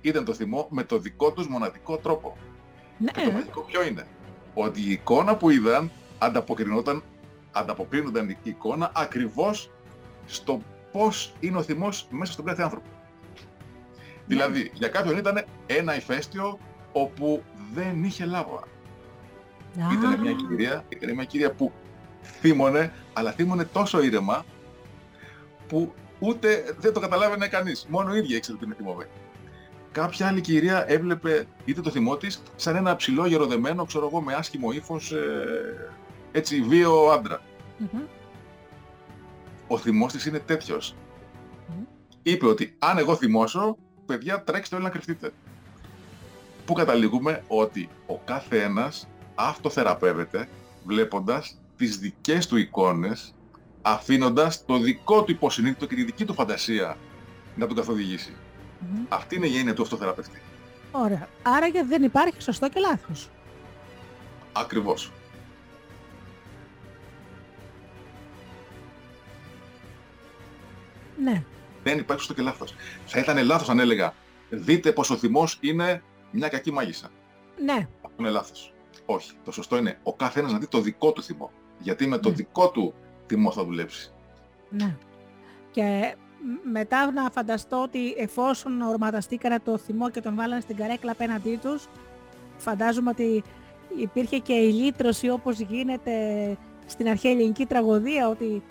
S3: είδαν το θυμό με το δικό τους μοναδικό τρόπο. Και το
S1: Ναι.
S3: μαγικό ποιο είναι. Ότι η εικόνα που είδαν ανταποκρινόταν, ανταποκρίνονταν η εικόνα ακριβώς στο πώς είναι ο θυμός μέσα στον κάθε άνθρωπο. Δηλαδή, για κάποιον ήταν ένα ηφαίστειο όπου δεν είχε λάβα. Ήταν μια κυρία, ήταν μια κυρία που θύμωνε, αλλά θύμωνε τόσο ήρεμα που ούτε δεν το καταλάβαινε κανείς. Μόνο η ίδια ήξερε ότι είναι θυμωμένη. Κάποια άλλη κυρία έβλεπε είτε το θυμό της σαν ένα ψηλό γεροδεμένο, ξέρω εγώ, με άσχημο ύφος, ε, έτσι βίαιο άντρα.
S1: Μμμ.
S3: Ο θυμός της είναι τέτοιος.
S1: Μμμ.
S3: Είπε ότι αν εγώ θυμώσω, παιδιά τρέξτε όλοι να κρυφτείτε. Πού καταλήγουμε ότι ο κάθε ένας αυτοθεραπεύεται βλέποντας τις δικές του εικόνες, αφήνοντας το δικό του υποσυνείδητο και τη δική του φαντασία να τον καθοδηγήσει.
S1: Μμμ.
S3: Αυτή είναι η έννοια του αυτοθεραπευτή.
S1: Ωραία. Άρα και δεν υπάρχει σωστό και λάθος.
S3: Ακριβώς.
S1: Ναι.
S3: Δεν υπάρχει σωστό και λάθος. Θα ήταν λάθος αν έλεγα δείτε πως ο θυμός είναι μια κακή μάγισσα.
S1: Ναι.
S3: Αυτό είναι λάθος. Όχι. Το σωστό είναι ο καθένας να δει το δικό του θυμό. Γιατί με το
S1: Ναι.
S3: δικό του θυμό θα δουλέψει.
S1: Ναι. Και μ- μετά να φανταστώ ότι εφόσον ορματαστήκανε το θυμό και τον βάλανε στην καρέκλα απέναντί τους, φαντάζομαι ότι υπήρχε και η λύτρωση όπως γίνεται στην αρχαία ελληνική τραγωδία, ότι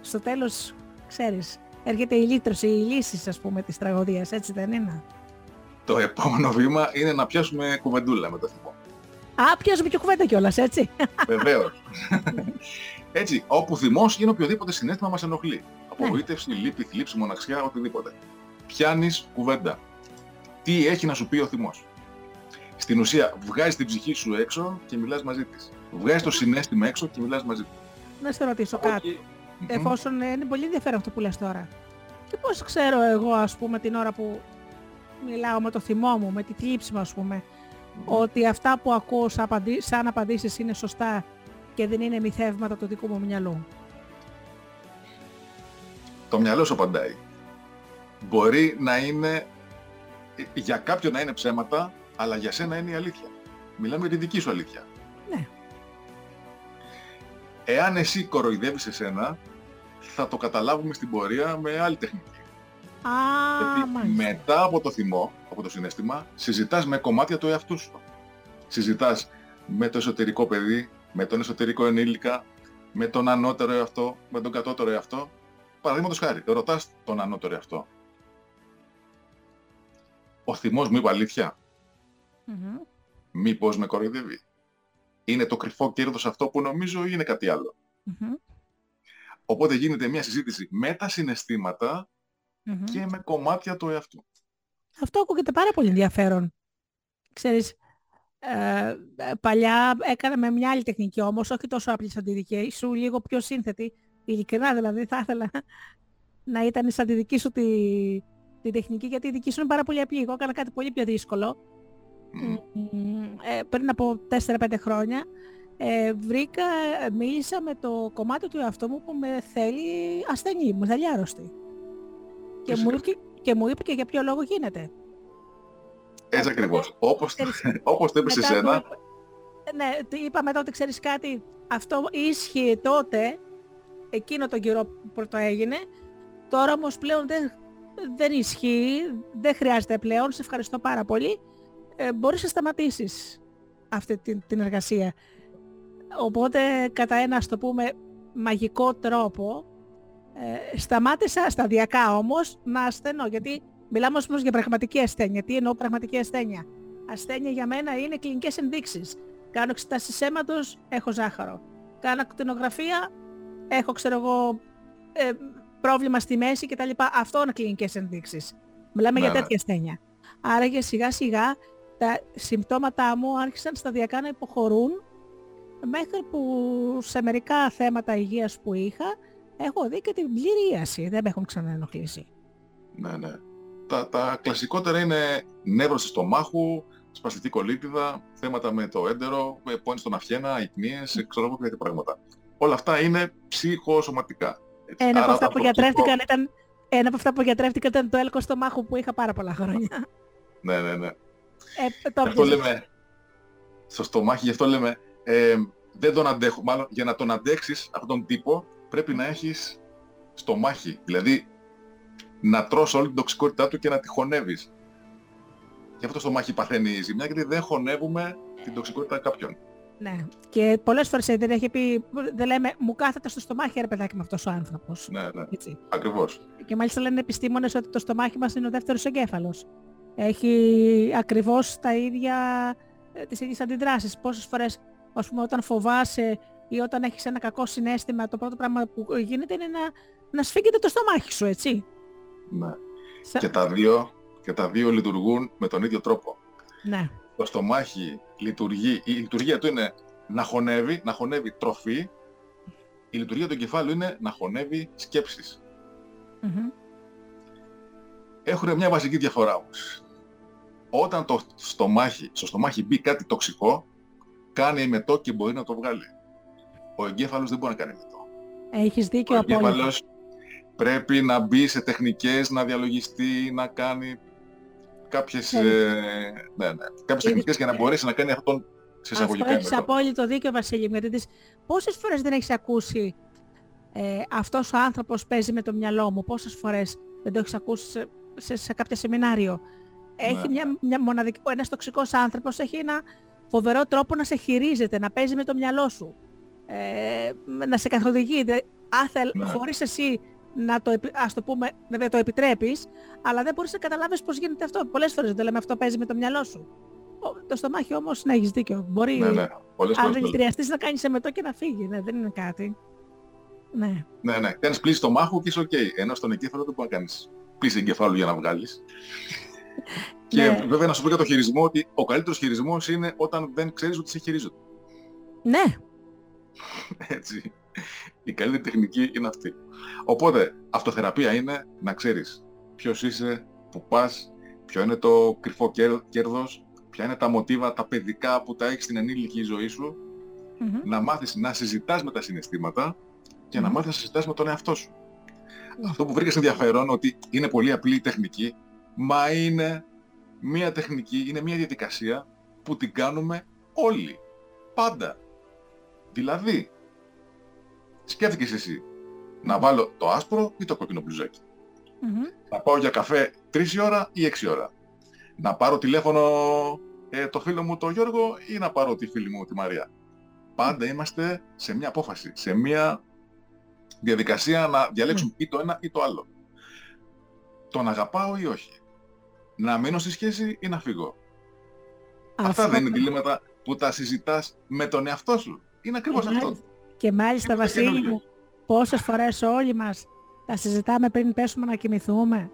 S1: στο τέλος, ξέρεις, έρχεται η λύτρωση, η λύση ας πούμε της τραγωδίας, έτσι δεν είναι;
S3: Το επόμενο βήμα είναι να πιάσουμε κουβεντούλα με το θυμό.
S1: Α, πιάζουμε και κουβέντα κιόλας, έτσι.
S3: Βεβαίως. Έτσι, όπου θυμός είναι οποιοδήποτε συνέστημα μας ενοχλεί.
S1: Ναι.
S3: Απογοήτευση, λύπη, θλίψη, μοναξιά, οτιδήποτε. Πιάνεις κουβέντα. Τι έχει να σου πει ο θυμός; Στην ουσία, βγάζεις την ψυχή σου έξω και μιλάς μαζί της. Βγάζεις το συνέστημα έξω και μιλάς μαζί της.
S1: Να σε ρωτήσω κάτι.
S3: Όχι. Μμμ.
S1: εφόσον ε, είναι πολύ ενδιαφέρον αυτό που λες τώρα. Και πώς ξέρω εγώ ας πούμε την ώρα που μιλάω με το θυμό μου, με τη θλίψη μου ας πούμε, ότι αυτά που ακούω σαν, απαντη- σαν απαντήσεις είναι σωστά και δεν είναι μυθεύματα του δικού μου μυαλού.
S3: Το μυαλό σου απαντάει. Μπορεί να είναι, ε, για κάποιον να είναι ψέματα, αλλά για σένα είναι η αλήθεια. Μιλάμε για τη δική σου αλήθεια.
S1: Ναι.
S3: Εάν εσύ κοροϊδεύεις εσένα, θα το καταλάβουμε στην πορεία με άλλη τεχνική.
S1: Α,
S3: Γιατί
S1: μάλιστα.
S3: μετά από το θυμό, από το συναίσθημα, συζητάς με κομμάτια του εαυτού σου. Συζητάς με το εσωτερικό παιδί, με τον εσωτερικό ενήλικα, με τον ανώτερο εαυτό, με τον κατώτερο εαυτό. Παραδείγματος χάρη, ρωτάς τον ανώτερο εαυτό. Ο θυμός μου είπε αλήθεια;
S1: Μμμ.
S3: Μήπως με κοροϊδεύει; Είναι το κρυφό κέρδος αυτό που νομίζω ή είναι κάτι άλλο.
S1: Μμμ.
S3: Οπότε γίνεται μια συζήτηση με τα συναισθήματα
S1: Μμμ.
S3: και με κομμάτια του εαυτού.
S1: Αυτό ακούγεται πάρα πολύ ενδιαφέρον. Ξέρεις, ε, ε, παλιά έκαναμε μια άλλη τεχνική όμως, όχι τόσο απλή σαν τη δική σου, λίγο πιο σύνθετη. Ειλικρινά δηλαδή θα ήθελα να ήταν σαν τη δική σου τη, τη τεχνική, γιατί η δική σου είναι πάρα πολύ απλή. Εγώ έκανα κάτι πολύ πιο δύσκολο.
S3: Μμ.
S1: Μμμ, ε, πριν από 4-5 χρόνια ε, βρήκα, ε, μίλησα με το κομμάτι του εαυτού μου που με θέλει ασθενή, μου θέλει άρρωστη. Και μου,
S3: Φυσικά.
S1: είπε, και μου είπε και για ποιο λόγο γίνεται.
S3: Έτσι ακριβώς. Όπως,
S1: Ξέρεις,
S3: όπως το είπες
S1: Μετά
S3: εσένα,
S1: του- Ναι, του είπα μετά ότι ξέρεις κάτι, αυτό ίσχυε τότε, εκείνο τον καιρό που πρώτο έγινε, τώρα όμως πλέον δεν, δεν ισχύει, δεν χρειάζεται πλέον, σε ευχαριστώ πάρα πολύ, ε, μπορείς να σταματήσεις αυτή την, την εργασία. Οπότε κατά ένα, ας το πούμε, μαγικό τρόπο, ε, σταμάτησα σταδιακά όμως να ασθενώ, γιατί μιλάμε όμως για πραγματική ασθένεια. Τι εννοώ πραγματική ασθένεια; Ασθένεια για μένα είναι κλινικές ενδείξεις. Κάνω εξετάσεις αίματος, έχω ζάχαρο. Κάνω ακτινογραφία, έχω ξέρω εγώ ε, πρόβλημα στη μέση κτλ. Αυτό είναι κλινικές ενδείξεις. Μιλάμε
S3: Ναι,
S1: για
S3: ναι.
S1: τέτοια ασθένεια. Άρα και σιγά σιγά τα συμπτώματά μου άρχισαν σταδιακά να υποχωρούν μέχρι που σε μερικά θέματα υγείας που είχα έχω δει και την πλήρη ίαση. Δεν με έχουν ξαναενοχλήσει.
S3: ναι, ναι. Τα, τα κλασικότερα είναι νεύρωση του στομάχου, σπαστική κολίτιδα, θέματα με το έντερο, ε, πόνες στον αυχένα, αϊκνίες, ε, ξέρω εγώ τέτοια πράγματα. Όλα αυτά είναι ψυχοσωματικά. έτσι.
S1: Ένα από
S3: Άρα
S1: αυτά
S3: το
S1: που
S3: πρώτο-
S1: γιατρεύτηκαν ήταν, ένα από αυτά που γιατρεύτηκαν ήταν το έλκος στομάχου που είχα πάρα πολλά χρόνια.
S3: Ναι, ναι, ναι.
S1: Ε, το
S3: Γι' αυτό
S1: έπιασα.
S3: λέμε, στο στομάχι, γι' αυτό λέμε, ε, δεν τον αντέχω. Μάλλον για να τον αντέξεις αυτόν τον τύπο πρέπει να έχεις στομάχι. Δηλαδή να τρως όλη την τοξικότητά του και να τη χωνεύεις. Γι' αυτό το στομάχι παθαίνει η ζημιά γιατί δεν χωνεύουμε την τοξικότητα κάποιον.
S1: Ναι. Και πολλές φορές δεν έχει πει, δεν λέμε, μου κάθεται στο στομάχι ρε παιδάκι με αυτός ο άνθρωπος.
S3: Ναι, ναι.
S1: Έτσι.
S3: Ακριβώς.
S1: Και μάλιστα λένε επιστήμονες ότι το στομάχι μας είναι ο δεύτερος εγκέφαλος. Έχει ακριβώς τα ίδια, ε, τις ίδιες αντιδράσεις. Πόσες φορές, ας πούμε, όταν φοβάσαι ή όταν έχεις ένα κακό συνέστημα, το πρώτο πράγμα που γίνεται είναι να, να σφίγγεται το στομάχι σου, έτσι.
S3: Ναι.
S1: Σα-
S3: Και τα δύο, και τα δύο λειτουργούν με τον ίδιο τρόπο.
S1: Ναι.
S3: Το στομάχι λειτουργεί, η λειτουργία του είναι να χωνεύει, να χωνεύει τροφή. Η λειτουργία του εγκεφάλου είναι να χωνεύει σκέψεις.
S1: Μμμ.
S3: Έχουν μια βασική διαφορά όμως. Όταν το στομάχι, στο στομάχι μπει κάτι τοξικό, κάνει εμετό και μπορεί να το βγάλει. Ο εγκέφαλος δεν μπορεί να κάνει εμετό.
S1: Έχεις
S3: Ο
S1: δίκιο απόλυτα.
S3: εγκέφαλος πρέπει να μπει σε τεχνικές, να διαλογιστεί, να κάνει κάποιες,
S1: Ναι.
S3: ε, ναι, ναι, κάποιες τεχνικές για να μπορέσει να κάνει αυτόν σε
S1: Αυτό
S3: εισαγωγικά.
S1: έχεις
S3: εννοώ.
S1: απόλυτο δίκιο Βασίλη μου, γιατί τις... πόσες φορές δεν έχεις ακούσει ε, αυτός ο άνθρωπος παίζει με το μυαλό μου, πόσες φορές δεν το έχεις ακούσει σε, σε, σε κάποιο σεμινάριο; Έχει
S3: Ναι.
S1: μια, μια μοναδική, ένας τοξικός άνθρωπος έχει ένα φοβερό τρόπο να σε χειρίζεται, να παίζει με το μυαλό σου, ε, να σε καθοδηγεί, δε- άθελ,
S3: Ναι.
S1: χωρίς εσύ να το, επι- ας το πούμε, βέβαια το επιτρέπεις, αλλά δεν μπορείς να καταλάβεις πώς γίνεται αυτό. Πολλές φορές δεν το λέμε αυτό παίζει με το μυαλό σου. Ο- Το στομάχι όμως, να έχεις δίκιο, μπορεί
S3: Ναι, ναι, πολλές
S1: αν
S3: φορές. το-
S1: δηλητηριαστείς να κάνεις εμετό και να φύγει. Ναι, δεν είναι κάτι. Ναι.
S3: Ναι, ναι, κάνεις πλύση στομάχου και είσαι οκ. Ενώ στον εγκέφαλο δεν μπορεί να κάνεις πλύση εγκεφάλου για να βγάλεις. και
S1: Ναι.
S3: βέβαια να σου πω για το χειρισμό ότι ο καλύτερος χειρισμός είναι όταν δεν ξέρεις ότι σε χειρίζονται.
S1: Ναι.
S3: Έτσι. Η καλύτερη τεχνική είναι αυτή. Οπότε, αυτοθεραπεία είναι να ξέρεις ποιος είσαι, που πας, ποιο είναι το κρυφό κέρ- κέρδος, ποια είναι τα μοτίβα, τα παιδικά που τα έχεις στην ενήλικη ζωή σου,
S1: Μμμ.
S3: να μάθεις να συζητάς με τα συναισθήματα και να
S1: Μμμ.
S3: μάθεις να συζητάς με τον εαυτό σου.
S1: Μμ.
S3: Αυτό που βρήκες ενδιαφέρον ότι είναι πολύ απλή η τεχνική, μα είναι μία τεχνική, είναι μία διαδικασία που την κάνουμε όλοι. Πάντα. Δηλαδή, σκέφτηκες εσύ να βάλω το άσπρο ή το κόκκινο μπλουζάκι;
S1: Μμμ.
S3: Να πάω για καφέ 3 η ώρα ή 6 η ώρα; Να πάρω τηλέφωνο ε, το φίλο μου τον Γιώργο ή να πάρω τη φίλη μου τη Μαρία; Πάντα είμαστε σε μια απόφαση, σε μια διαδικασία να διαλέξουμε ή το ένα ή το άλλο. Τον αγαπάω ή όχι; Να μείνω στη σχέση ή να φύγω. Αυτά
S1: Αυτό-
S3: δεν είναι διλήμματα που τα συζητάς με τον εαυτό σου. Είναι ακριβώς
S1: Και
S3: αυτό.
S1: μάλιστα- Και μάλιστα
S3: Τίποτα
S1: Βασίλη
S3: καινούργιο.
S1: μου, πόσες φορές όλοι μας τα συζητάμε πριν πέσουμε να κοιμηθούμε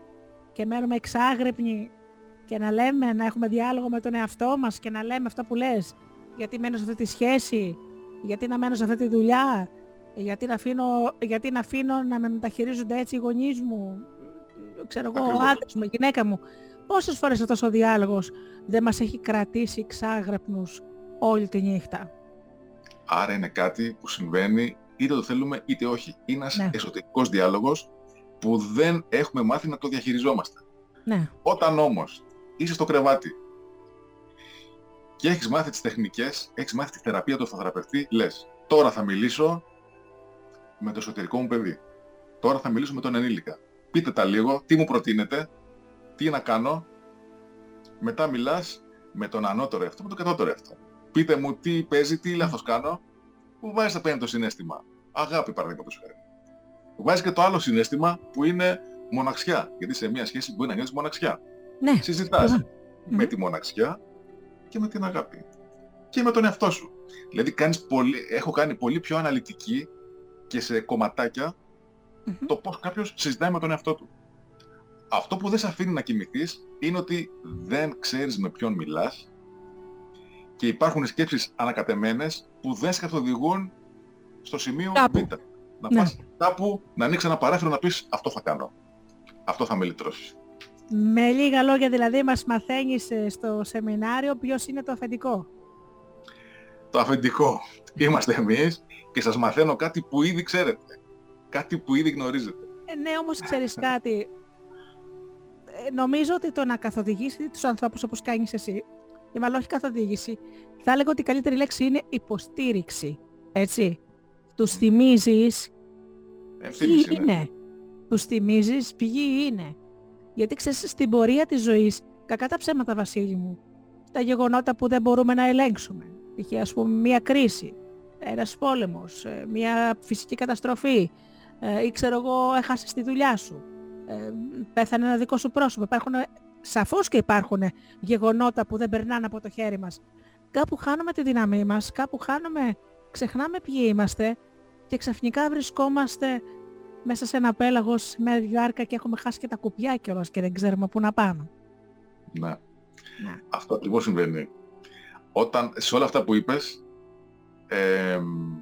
S1: και μένουμε εξάγρυπνοι και να λέμε, να έχουμε διάλογο με τον εαυτό μας και να λέμε αυτά που λες. Γιατί μένω σε αυτή τη σχέση, γιατί να μένω σε αυτή τη δουλειά, γιατί να αφήνω, γιατί να, αφήνω να με μεταχειρίζονται έτσι οι γονείς μου, ξέρω εγώ, ο
S3: Ακριβώς.
S1: άντρας μου, η γυναίκα μου. Πόσες φορές αυτός ο διάλογος δεν μας έχει κρατήσει εξάγρυπνους όλη τη νύχτα;
S3: Άρα είναι κάτι που συμβαίνει είτε το θέλουμε είτε όχι. Είναι ένας
S1: Ναι.
S3: εσωτερικός διάλογος που δεν έχουμε μάθει να το διαχειριζόμαστε.
S1: Ναι.
S3: Όταν όμως είσαι στο κρεβάτι και έχεις μάθει τις τεχνικές, έχεις μάθει τη θεραπεία του αυτοθεραπευτή, λες τώρα θα μιλήσω με το εσωτερικό μου παιδί. Τώρα θα μιλήσω με τον ενήλικα. Πείτε τα λίγο, τι μου προτείνετε, τι να κάνω; Μετά μιλάς με τον ανώτερο εαυτό, με τον κατώτερο εαυτό. Πείτε μου τι παίζει, τι λάθος κάνω. Που βάζεις απέναντι το συνέστημα. Αγάπη παραδείγματος χάρη. Βάζεις και το άλλο συνέστημα που είναι μοναξιά. Γιατί σε μια σχέση μπορεί να νιώθεις μοναξιά.
S1: Ναι.
S3: Συζητάς
S1: Σωστά.
S3: με
S1: Μμμ.
S3: τη μοναξιά και με την αγάπη. Και με τον εαυτό σου. Δηλαδή κάνεις πολύ, έχω κάνει πολύ πιο αναλυτική και σε κομματάκια
S1: Μμμ.
S3: το πώς κάποιος συζητάει με τον εαυτό του. Αυτό που δεν σε αφήνει να κοιμηθείς είναι ότι δεν ξέρεις με ποιον μιλάς και υπάρχουν σκέψεις ανακατεμένες που δεν σε καθοδηγούν στο σημείο
S1: Κάπου.
S3: Β. Να
S1: Ναι.
S3: πας κάπου, να ανοίξεις ένα παράθυρο να πεις αυτό θα κάνω. Αυτό θα με λυτρώσεις.
S1: Με λίγα λόγια δηλαδή μας μαθαίνεις ε, στο σεμινάριο ποιος είναι το αφεντικό.
S3: Το αφεντικό είμαστε εμείς και σας μαθαίνω κάτι που ήδη ξέρετε. Κάτι που ήδη γνωρίζετε.
S1: Ε, ναι, όμως ξέρεις κάτι. Ε, νομίζω ότι το να καθοδηγήσει τους ανθρώπους όπως κάνεις εσύ, ή μάλλον όχι καθοδήγηση, θα έλεγα ότι η καλύτερη λέξη είναι υποστήριξη. Έτσι. Τους θυμίζεις ποιοι
S3: Ευθύμηση είναι.
S1: είναι. Τους θυμίζεις ποιοι είναι. Γιατί ξέρεις, στην πορεία της ζωής, κακά τα ψέματα Βασίλη μου, τα γεγονότα που δεν μπορούμε να ελέγξουμε. Είχε ας πούμε μια κρίση, ένας πόλεμος, ε, μια φυσική καταστροφή ε, ή ξέρω εγώ έχασες τη δουλειά σου, ε, πέθανε ένα δικό σου πρόσωπο. Υπάρχουν, ε, σαφώς και υπάρχουν γεγονότα που δεν περνάνε από το χέρι μας. Κάπου χάνουμε τη δύναμή μας, κάπου χάνουμε, ξεχνάμε ποιοι είμαστε και ξαφνικά βρισκόμαστε μέσα σε ένα πέλαγος με διάρκεια και έχουμε χάσει και τα κουπιά κιόλας και δεν ξέρουμε πού να πάμε.
S3: Ναι.
S1: Ναι.
S3: Αυτό ακριβώς συμβαίνει. Όταν σε όλα αυτά που είπες, εμ,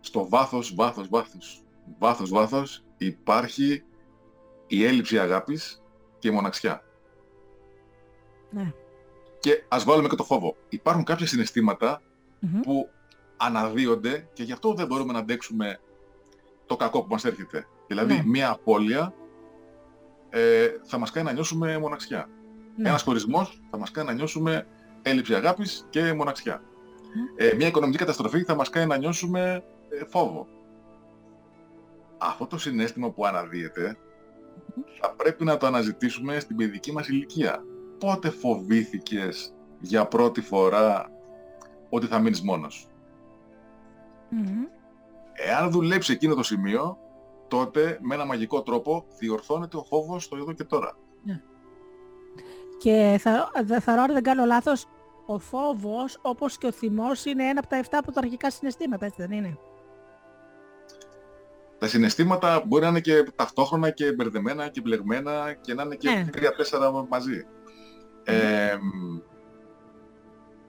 S3: στο βάθος, βάθος, βάθος, βάθος, βάθος υπάρχει η έλλειψη αγάπης και η μοναξιά.
S1: Ναι.
S3: Και ας βάλουμε και το φόβο. Υπάρχουν κάποια συναισθήματα
S1: Μμμ.
S3: που αναδύονται και γι' αυτό δεν μπορούμε να αντέξουμε το κακό που μας έρχεται. Δηλαδή,
S1: Ναι.
S3: μια απώλεια ε, θα μας κάνει να νιώσουμε μοναξιά.
S1: Ναι.
S3: Ένας χωρισμός θα μας κάνει να νιώσουμε έλλειψη αγάπης και μοναξιά. Ε, μια οικονομική καταστροφή θα μας κάνει να νιώσουμε ε, φόβο. Αυτό το συνέστημα που αναδύεται θα πρέπει να το αναζητήσουμε στην παιδική μας ηλικία. Πότε φοβήθηκες για πρώτη φορά ότι θα μείνεις μόνος.
S1: Μμμ.
S3: Εάν δουλέψει εκείνο το σημείο, τότε με ένα μαγικό τρόπο διορθώνεται ο φόβος στο εδώ και τώρα.
S1: Και θα, θα θεωρώ, αν δεν κάνω λάθος, ο φόβος, όπως και ο θυμός, είναι ένα από τα 7 πρωτοαρχικά συναισθήματα, έτσι δεν είναι;
S3: Τα συναισθήματα μπορεί να είναι και ταυτόχρονα και μπερδεμένα και μπλεγμένα και να είναι και
S1: Ναι.
S3: τρία-τέσσερα μαζί. Ε,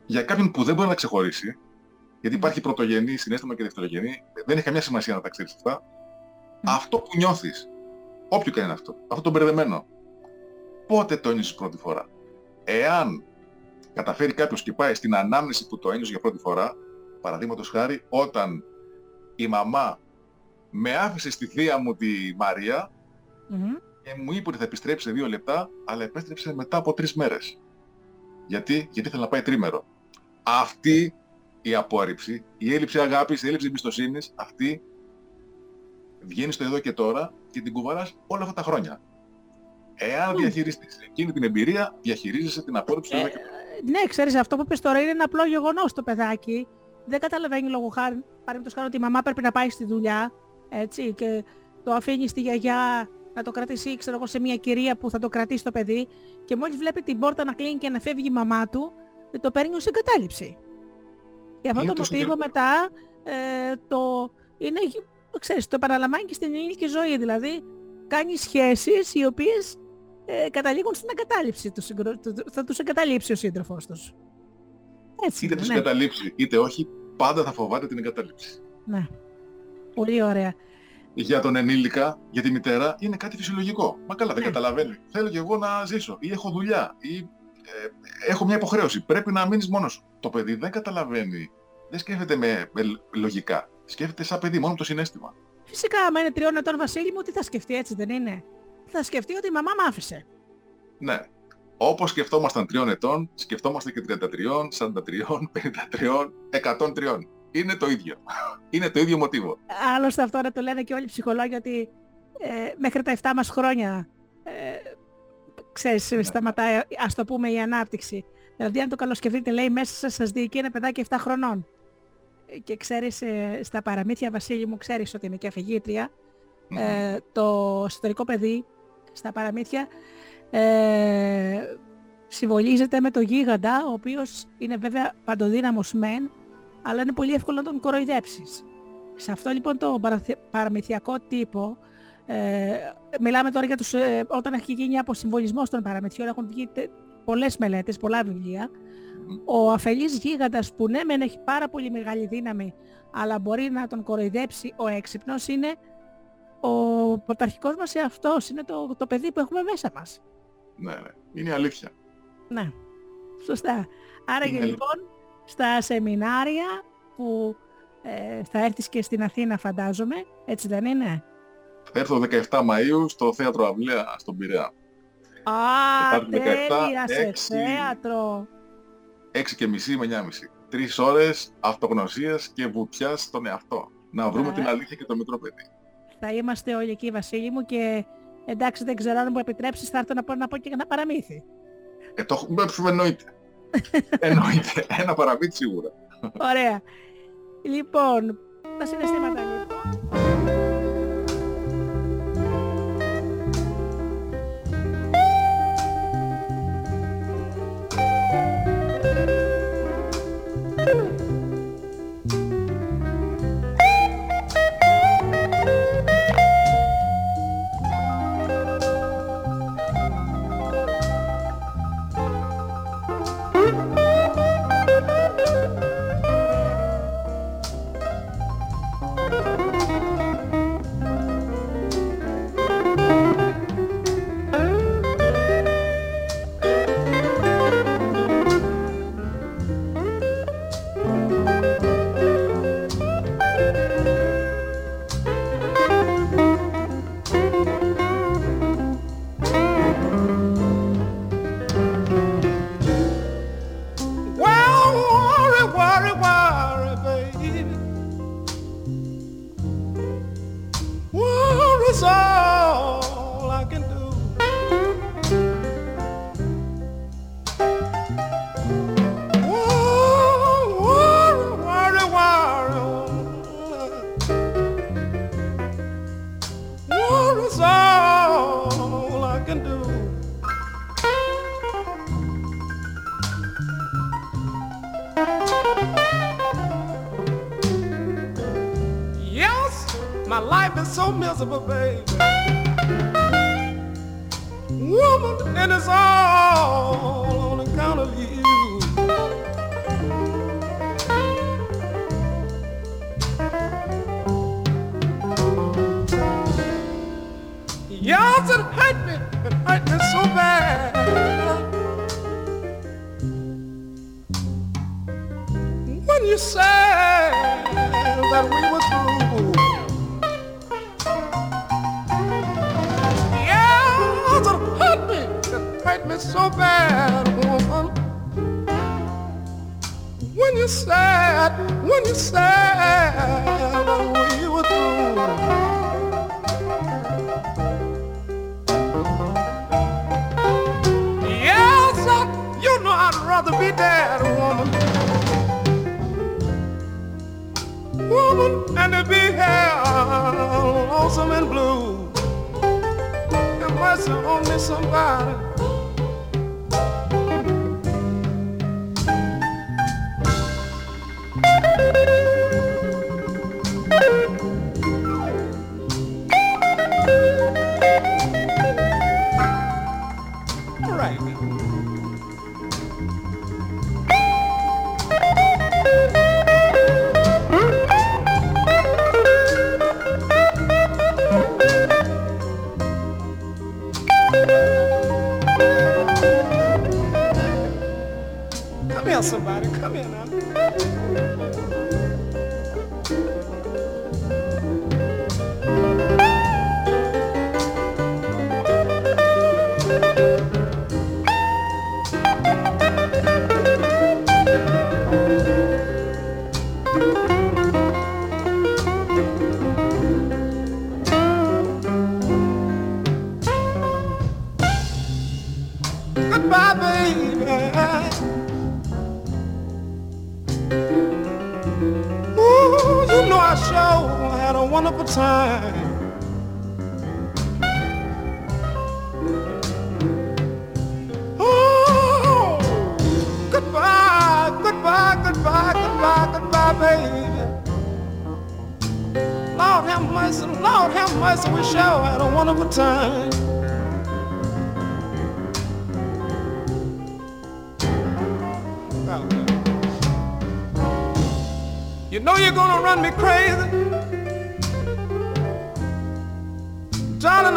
S3: για κάποιον που δεν μπορεί να ξεχωρίσει, γιατί υπάρχει πρωτογενή συνέστημα και δευτερογενή, δεν έχει καμιά σημασία να τα ξέρεις αυτά, αυτό που νιώθεις, όποιο και είναι αυτό, αυτό το μπερδεμένο, πότε το ένιωσες πρώτη φορά; Εάν καταφέρει κάποιος και πάει στην ανάμνηση που το ένιωσε για πρώτη φορά, παραδείγματος χάρη, όταν η μαμά με άφησε στη θεία μου τη Μαρία
S1: Μμμ.
S3: και μου είπε ότι θα επιστρέψει σε δύο λεπτά, αλλά επέστρεψε μετά από τρεις μέρες. Γιατί, γιατί ήθελε να πάει τρίμερο. Αυτή η απόρριψη, η έλλειψη αγάπης, η έλλειψη εμπιστοσύνης, αυτή βγαίνει στο εδώ και τώρα και την κουβαλάς όλα αυτά τα χρόνια. Εάν διαχειριστείς εκείνη την εμπειρία, διαχειρίζεσαι την απόρριψη του εδώ και τώρα.
S1: Ναι, ξέρεις, αυτό που πες τώρα είναι ένα απλό γεγονός το παιδάκι. Δεν καταλαβαίνει λόγω χάρη, παραδείγματος χάρη ότι η μαμά πρέπει να πάει στη δουλειά, έτσι, και το αφήνεις στη γιαγιά να το κρατήσει, ξέρω εγώ, σε μια κυρία που θα το κρατήσει το παιδί και μόλις βλέπει την πόρτα να κλείνει και να φεύγει η μαμά του, ε, το παίρνει ως εγκατάλειψη. Και αυτό
S3: Είναι
S1: το
S3: τόσο
S1: μοτίβο
S3: γερό.
S1: μετά, ε, το, είναι, ξέρεις, το επαναλαμβάνει και στην ενήλικη ζωή, δηλαδή κάνει σχέσεις οι οποίες ε, καταλήγουν στην εγκατάλειψη του, συγκρο... του- του- θα τους εγκαταλείψει ο σύντροφός τους. Έτσι
S3: Είτε
S1: είναι,
S3: τους
S1: ναι.
S3: εγκαταλείψει, είτε όχι, πάντα θα φοβάται την εγκατάλειψη.
S1: ναι. Πολύ ωραία.
S3: για τον ενήλικα, για τη μητέρα, είναι κάτι φυσιολογικό. Μα καλά, δεν
S1: Ναι.
S3: καταλαβαίνει. Θέλω κι εγώ να ζήσω, ή έχω δουλειά, ή ε, έχω μια υποχρέωση. Πρέπει να μείνεις μόνος σου. Το παιδί δεν καταλαβαίνει, δεν σκέφτεται με, με λογικά. Σκέφτεται σαν παιδί, μόνο με το συνέστημα.
S1: Φυσικά, άμα είναι τριών ετών Βασίλη μου, τι θα σκεφτεί, έτσι δεν είναι; Θα σκεφτεί ότι η μαμά μ' άφησε.
S3: Ναι. Όπως σκεφτόμασταν τριών ετών, σκεφτόμαστε και 33, 43, 53, 103. Είναι το ίδιο. Είναι το ίδιο μοτίβο.
S1: Άλλωστε αυτό να το λένε και όλοι οι ψυχολόγοι ότι ε, μέχρι τα 7 μας χρόνια ε, ξέρεις, σταματάει, ας το πούμε, η ανάπτυξη. Δηλαδή αν το καλοσκεφτείτε λέει μέσα σας σας διοικεί ένα παιδάκι 7 χρονών. Ε, Και ξέρεις, ε, στα παραμύθια Βασίλη μου ξέρεις ότι είναι και αφηγήτρια. Ε, το εσωτερικό παιδί στα παραμύθια ε, συμβολίζεται με το γίγαντα, ο οποίος είναι βέβαια παντοδύναμος μεν, αλλά είναι πολύ εύκολο να τον κοροϊδέψεις. Σε αυτό λοιπόν το παραθυ- παραμυθιακό τύπο, ε, μιλάμε τώρα για τους, ε, όταν έχει γίνει αποσυμβολισμός των παραμυθιών, έχουν βγει τε- πολλές μελέτες, πολλά βιβλία. Ο αφελής γίγαντας που ναι μεν έχει πάρα πολύ μεγάλη δύναμη, αλλά μπορεί να τον κοροϊδέψει ο έξυπνος, είναι ο πρωταρχικός μας εαυτός, είναι το, το παιδί που έχουμε μέσα μας.
S3: Ναι, ναι. Είναι αλήθεια.
S1: Ναι, σωστά. Άρα και
S3: Είναι-
S1: λοιπόν στα σεμινάρια που ε, θα έρθεις και στην Αθήνα φαντάζομαι, έτσι δεν είναι;
S3: Θα έρθω 17 Μαΐου στο Θέατρο Αυλαία στον Πειραιά.
S1: Α,
S3: Τετάρτη 17,
S1: τέλεια, σε
S3: έξι.
S1: θέατρο.
S3: 6 και μισή με 9.30. Τρεις ώρες αυτογνωσίας και βουτιάς στον εαυτό. Να βρούμε
S1: Ε.
S3: την αλήθεια και το μικρό παιδί.
S1: Θα είμαστε όλοι εκεί Βασίλη μου και εντάξει δεν ξέρω αν μου επιτρέψεις θα έρθω να πω, να πω και ένα παραμύθι.
S3: Ε, το έχουμε εννοείται. Εννοείται. Ένα παραμύθι σίγουρα.
S1: Ωραία. Λοιπόν, τα συναισθήματα λοιπόν.
S2: Jesus. So miserable, baby. Woman, and it's all on account of you. me so bad, woman. When you're sad, when you're sad, oh, you know I'd rather be dead, woman. Woman, and to be here, lonesome and blue. And mercy on me, somebody.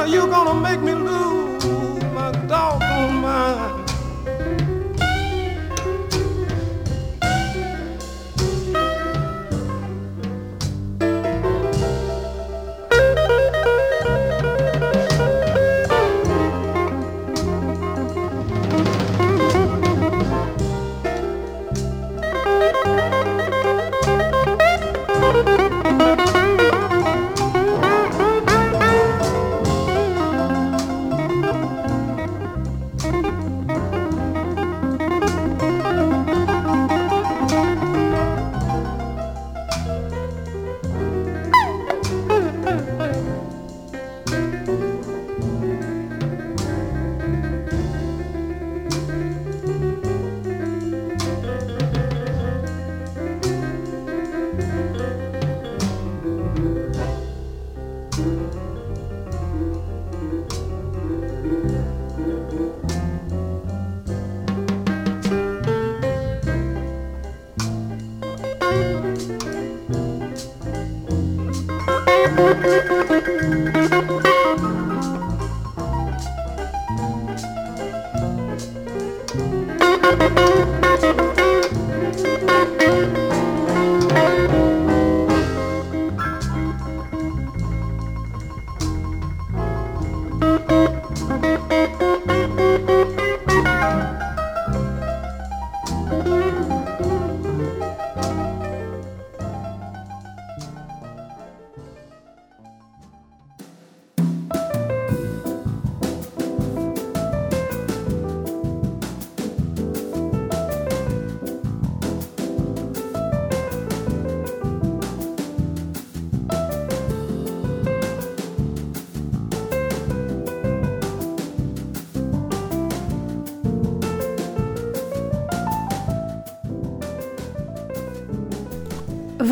S2: you gonna make me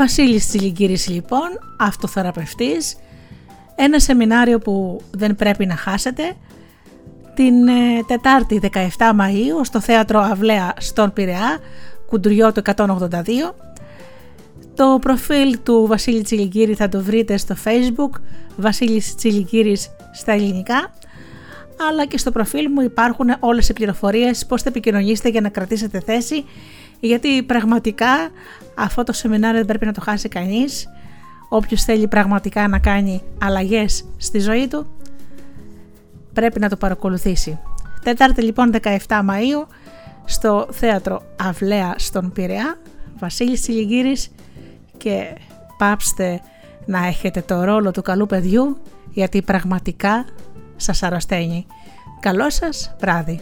S1: Βασίλης Τσιλιγκύρης λοιπόν, αυτοθεραπευτής, ένα σεμινάριο που δεν πρέπει να χάσετε την ε, Τετάρτη 17 Μαΐου στο Θέατρο Αυλαία στον Πειραιά, Κουντουριό το 182. Το προφίλ του Βασίλη Τσιλιγκύρη θα το βρείτε στο facebook Βασίλης Τσιλιγκύρης στα ελληνικά αλλά και στο προφίλ μου υπάρχουν όλες οι πληροφορίες πώς θα επικοινωνήσετε για να κρατήσετε θέση γιατί πραγματικά αυτό το σεμινάριο δεν πρέπει να το χάσει κανείς όποιος θέλει πραγματικά να κάνει αλλαγές στη ζωή του πρέπει να το παρακολουθήσει. Τετάρτη λοιπόν 17 Μαΐου στο θέατρο Αυλαία στον Πειραιά, Βασίλης Τσιλιγκύρης και πάψτε να έχετε το ρόλο του καλού παιδιού γιατί πραγματικά σας αρρωσταίνει. Καλό σας βράδυ.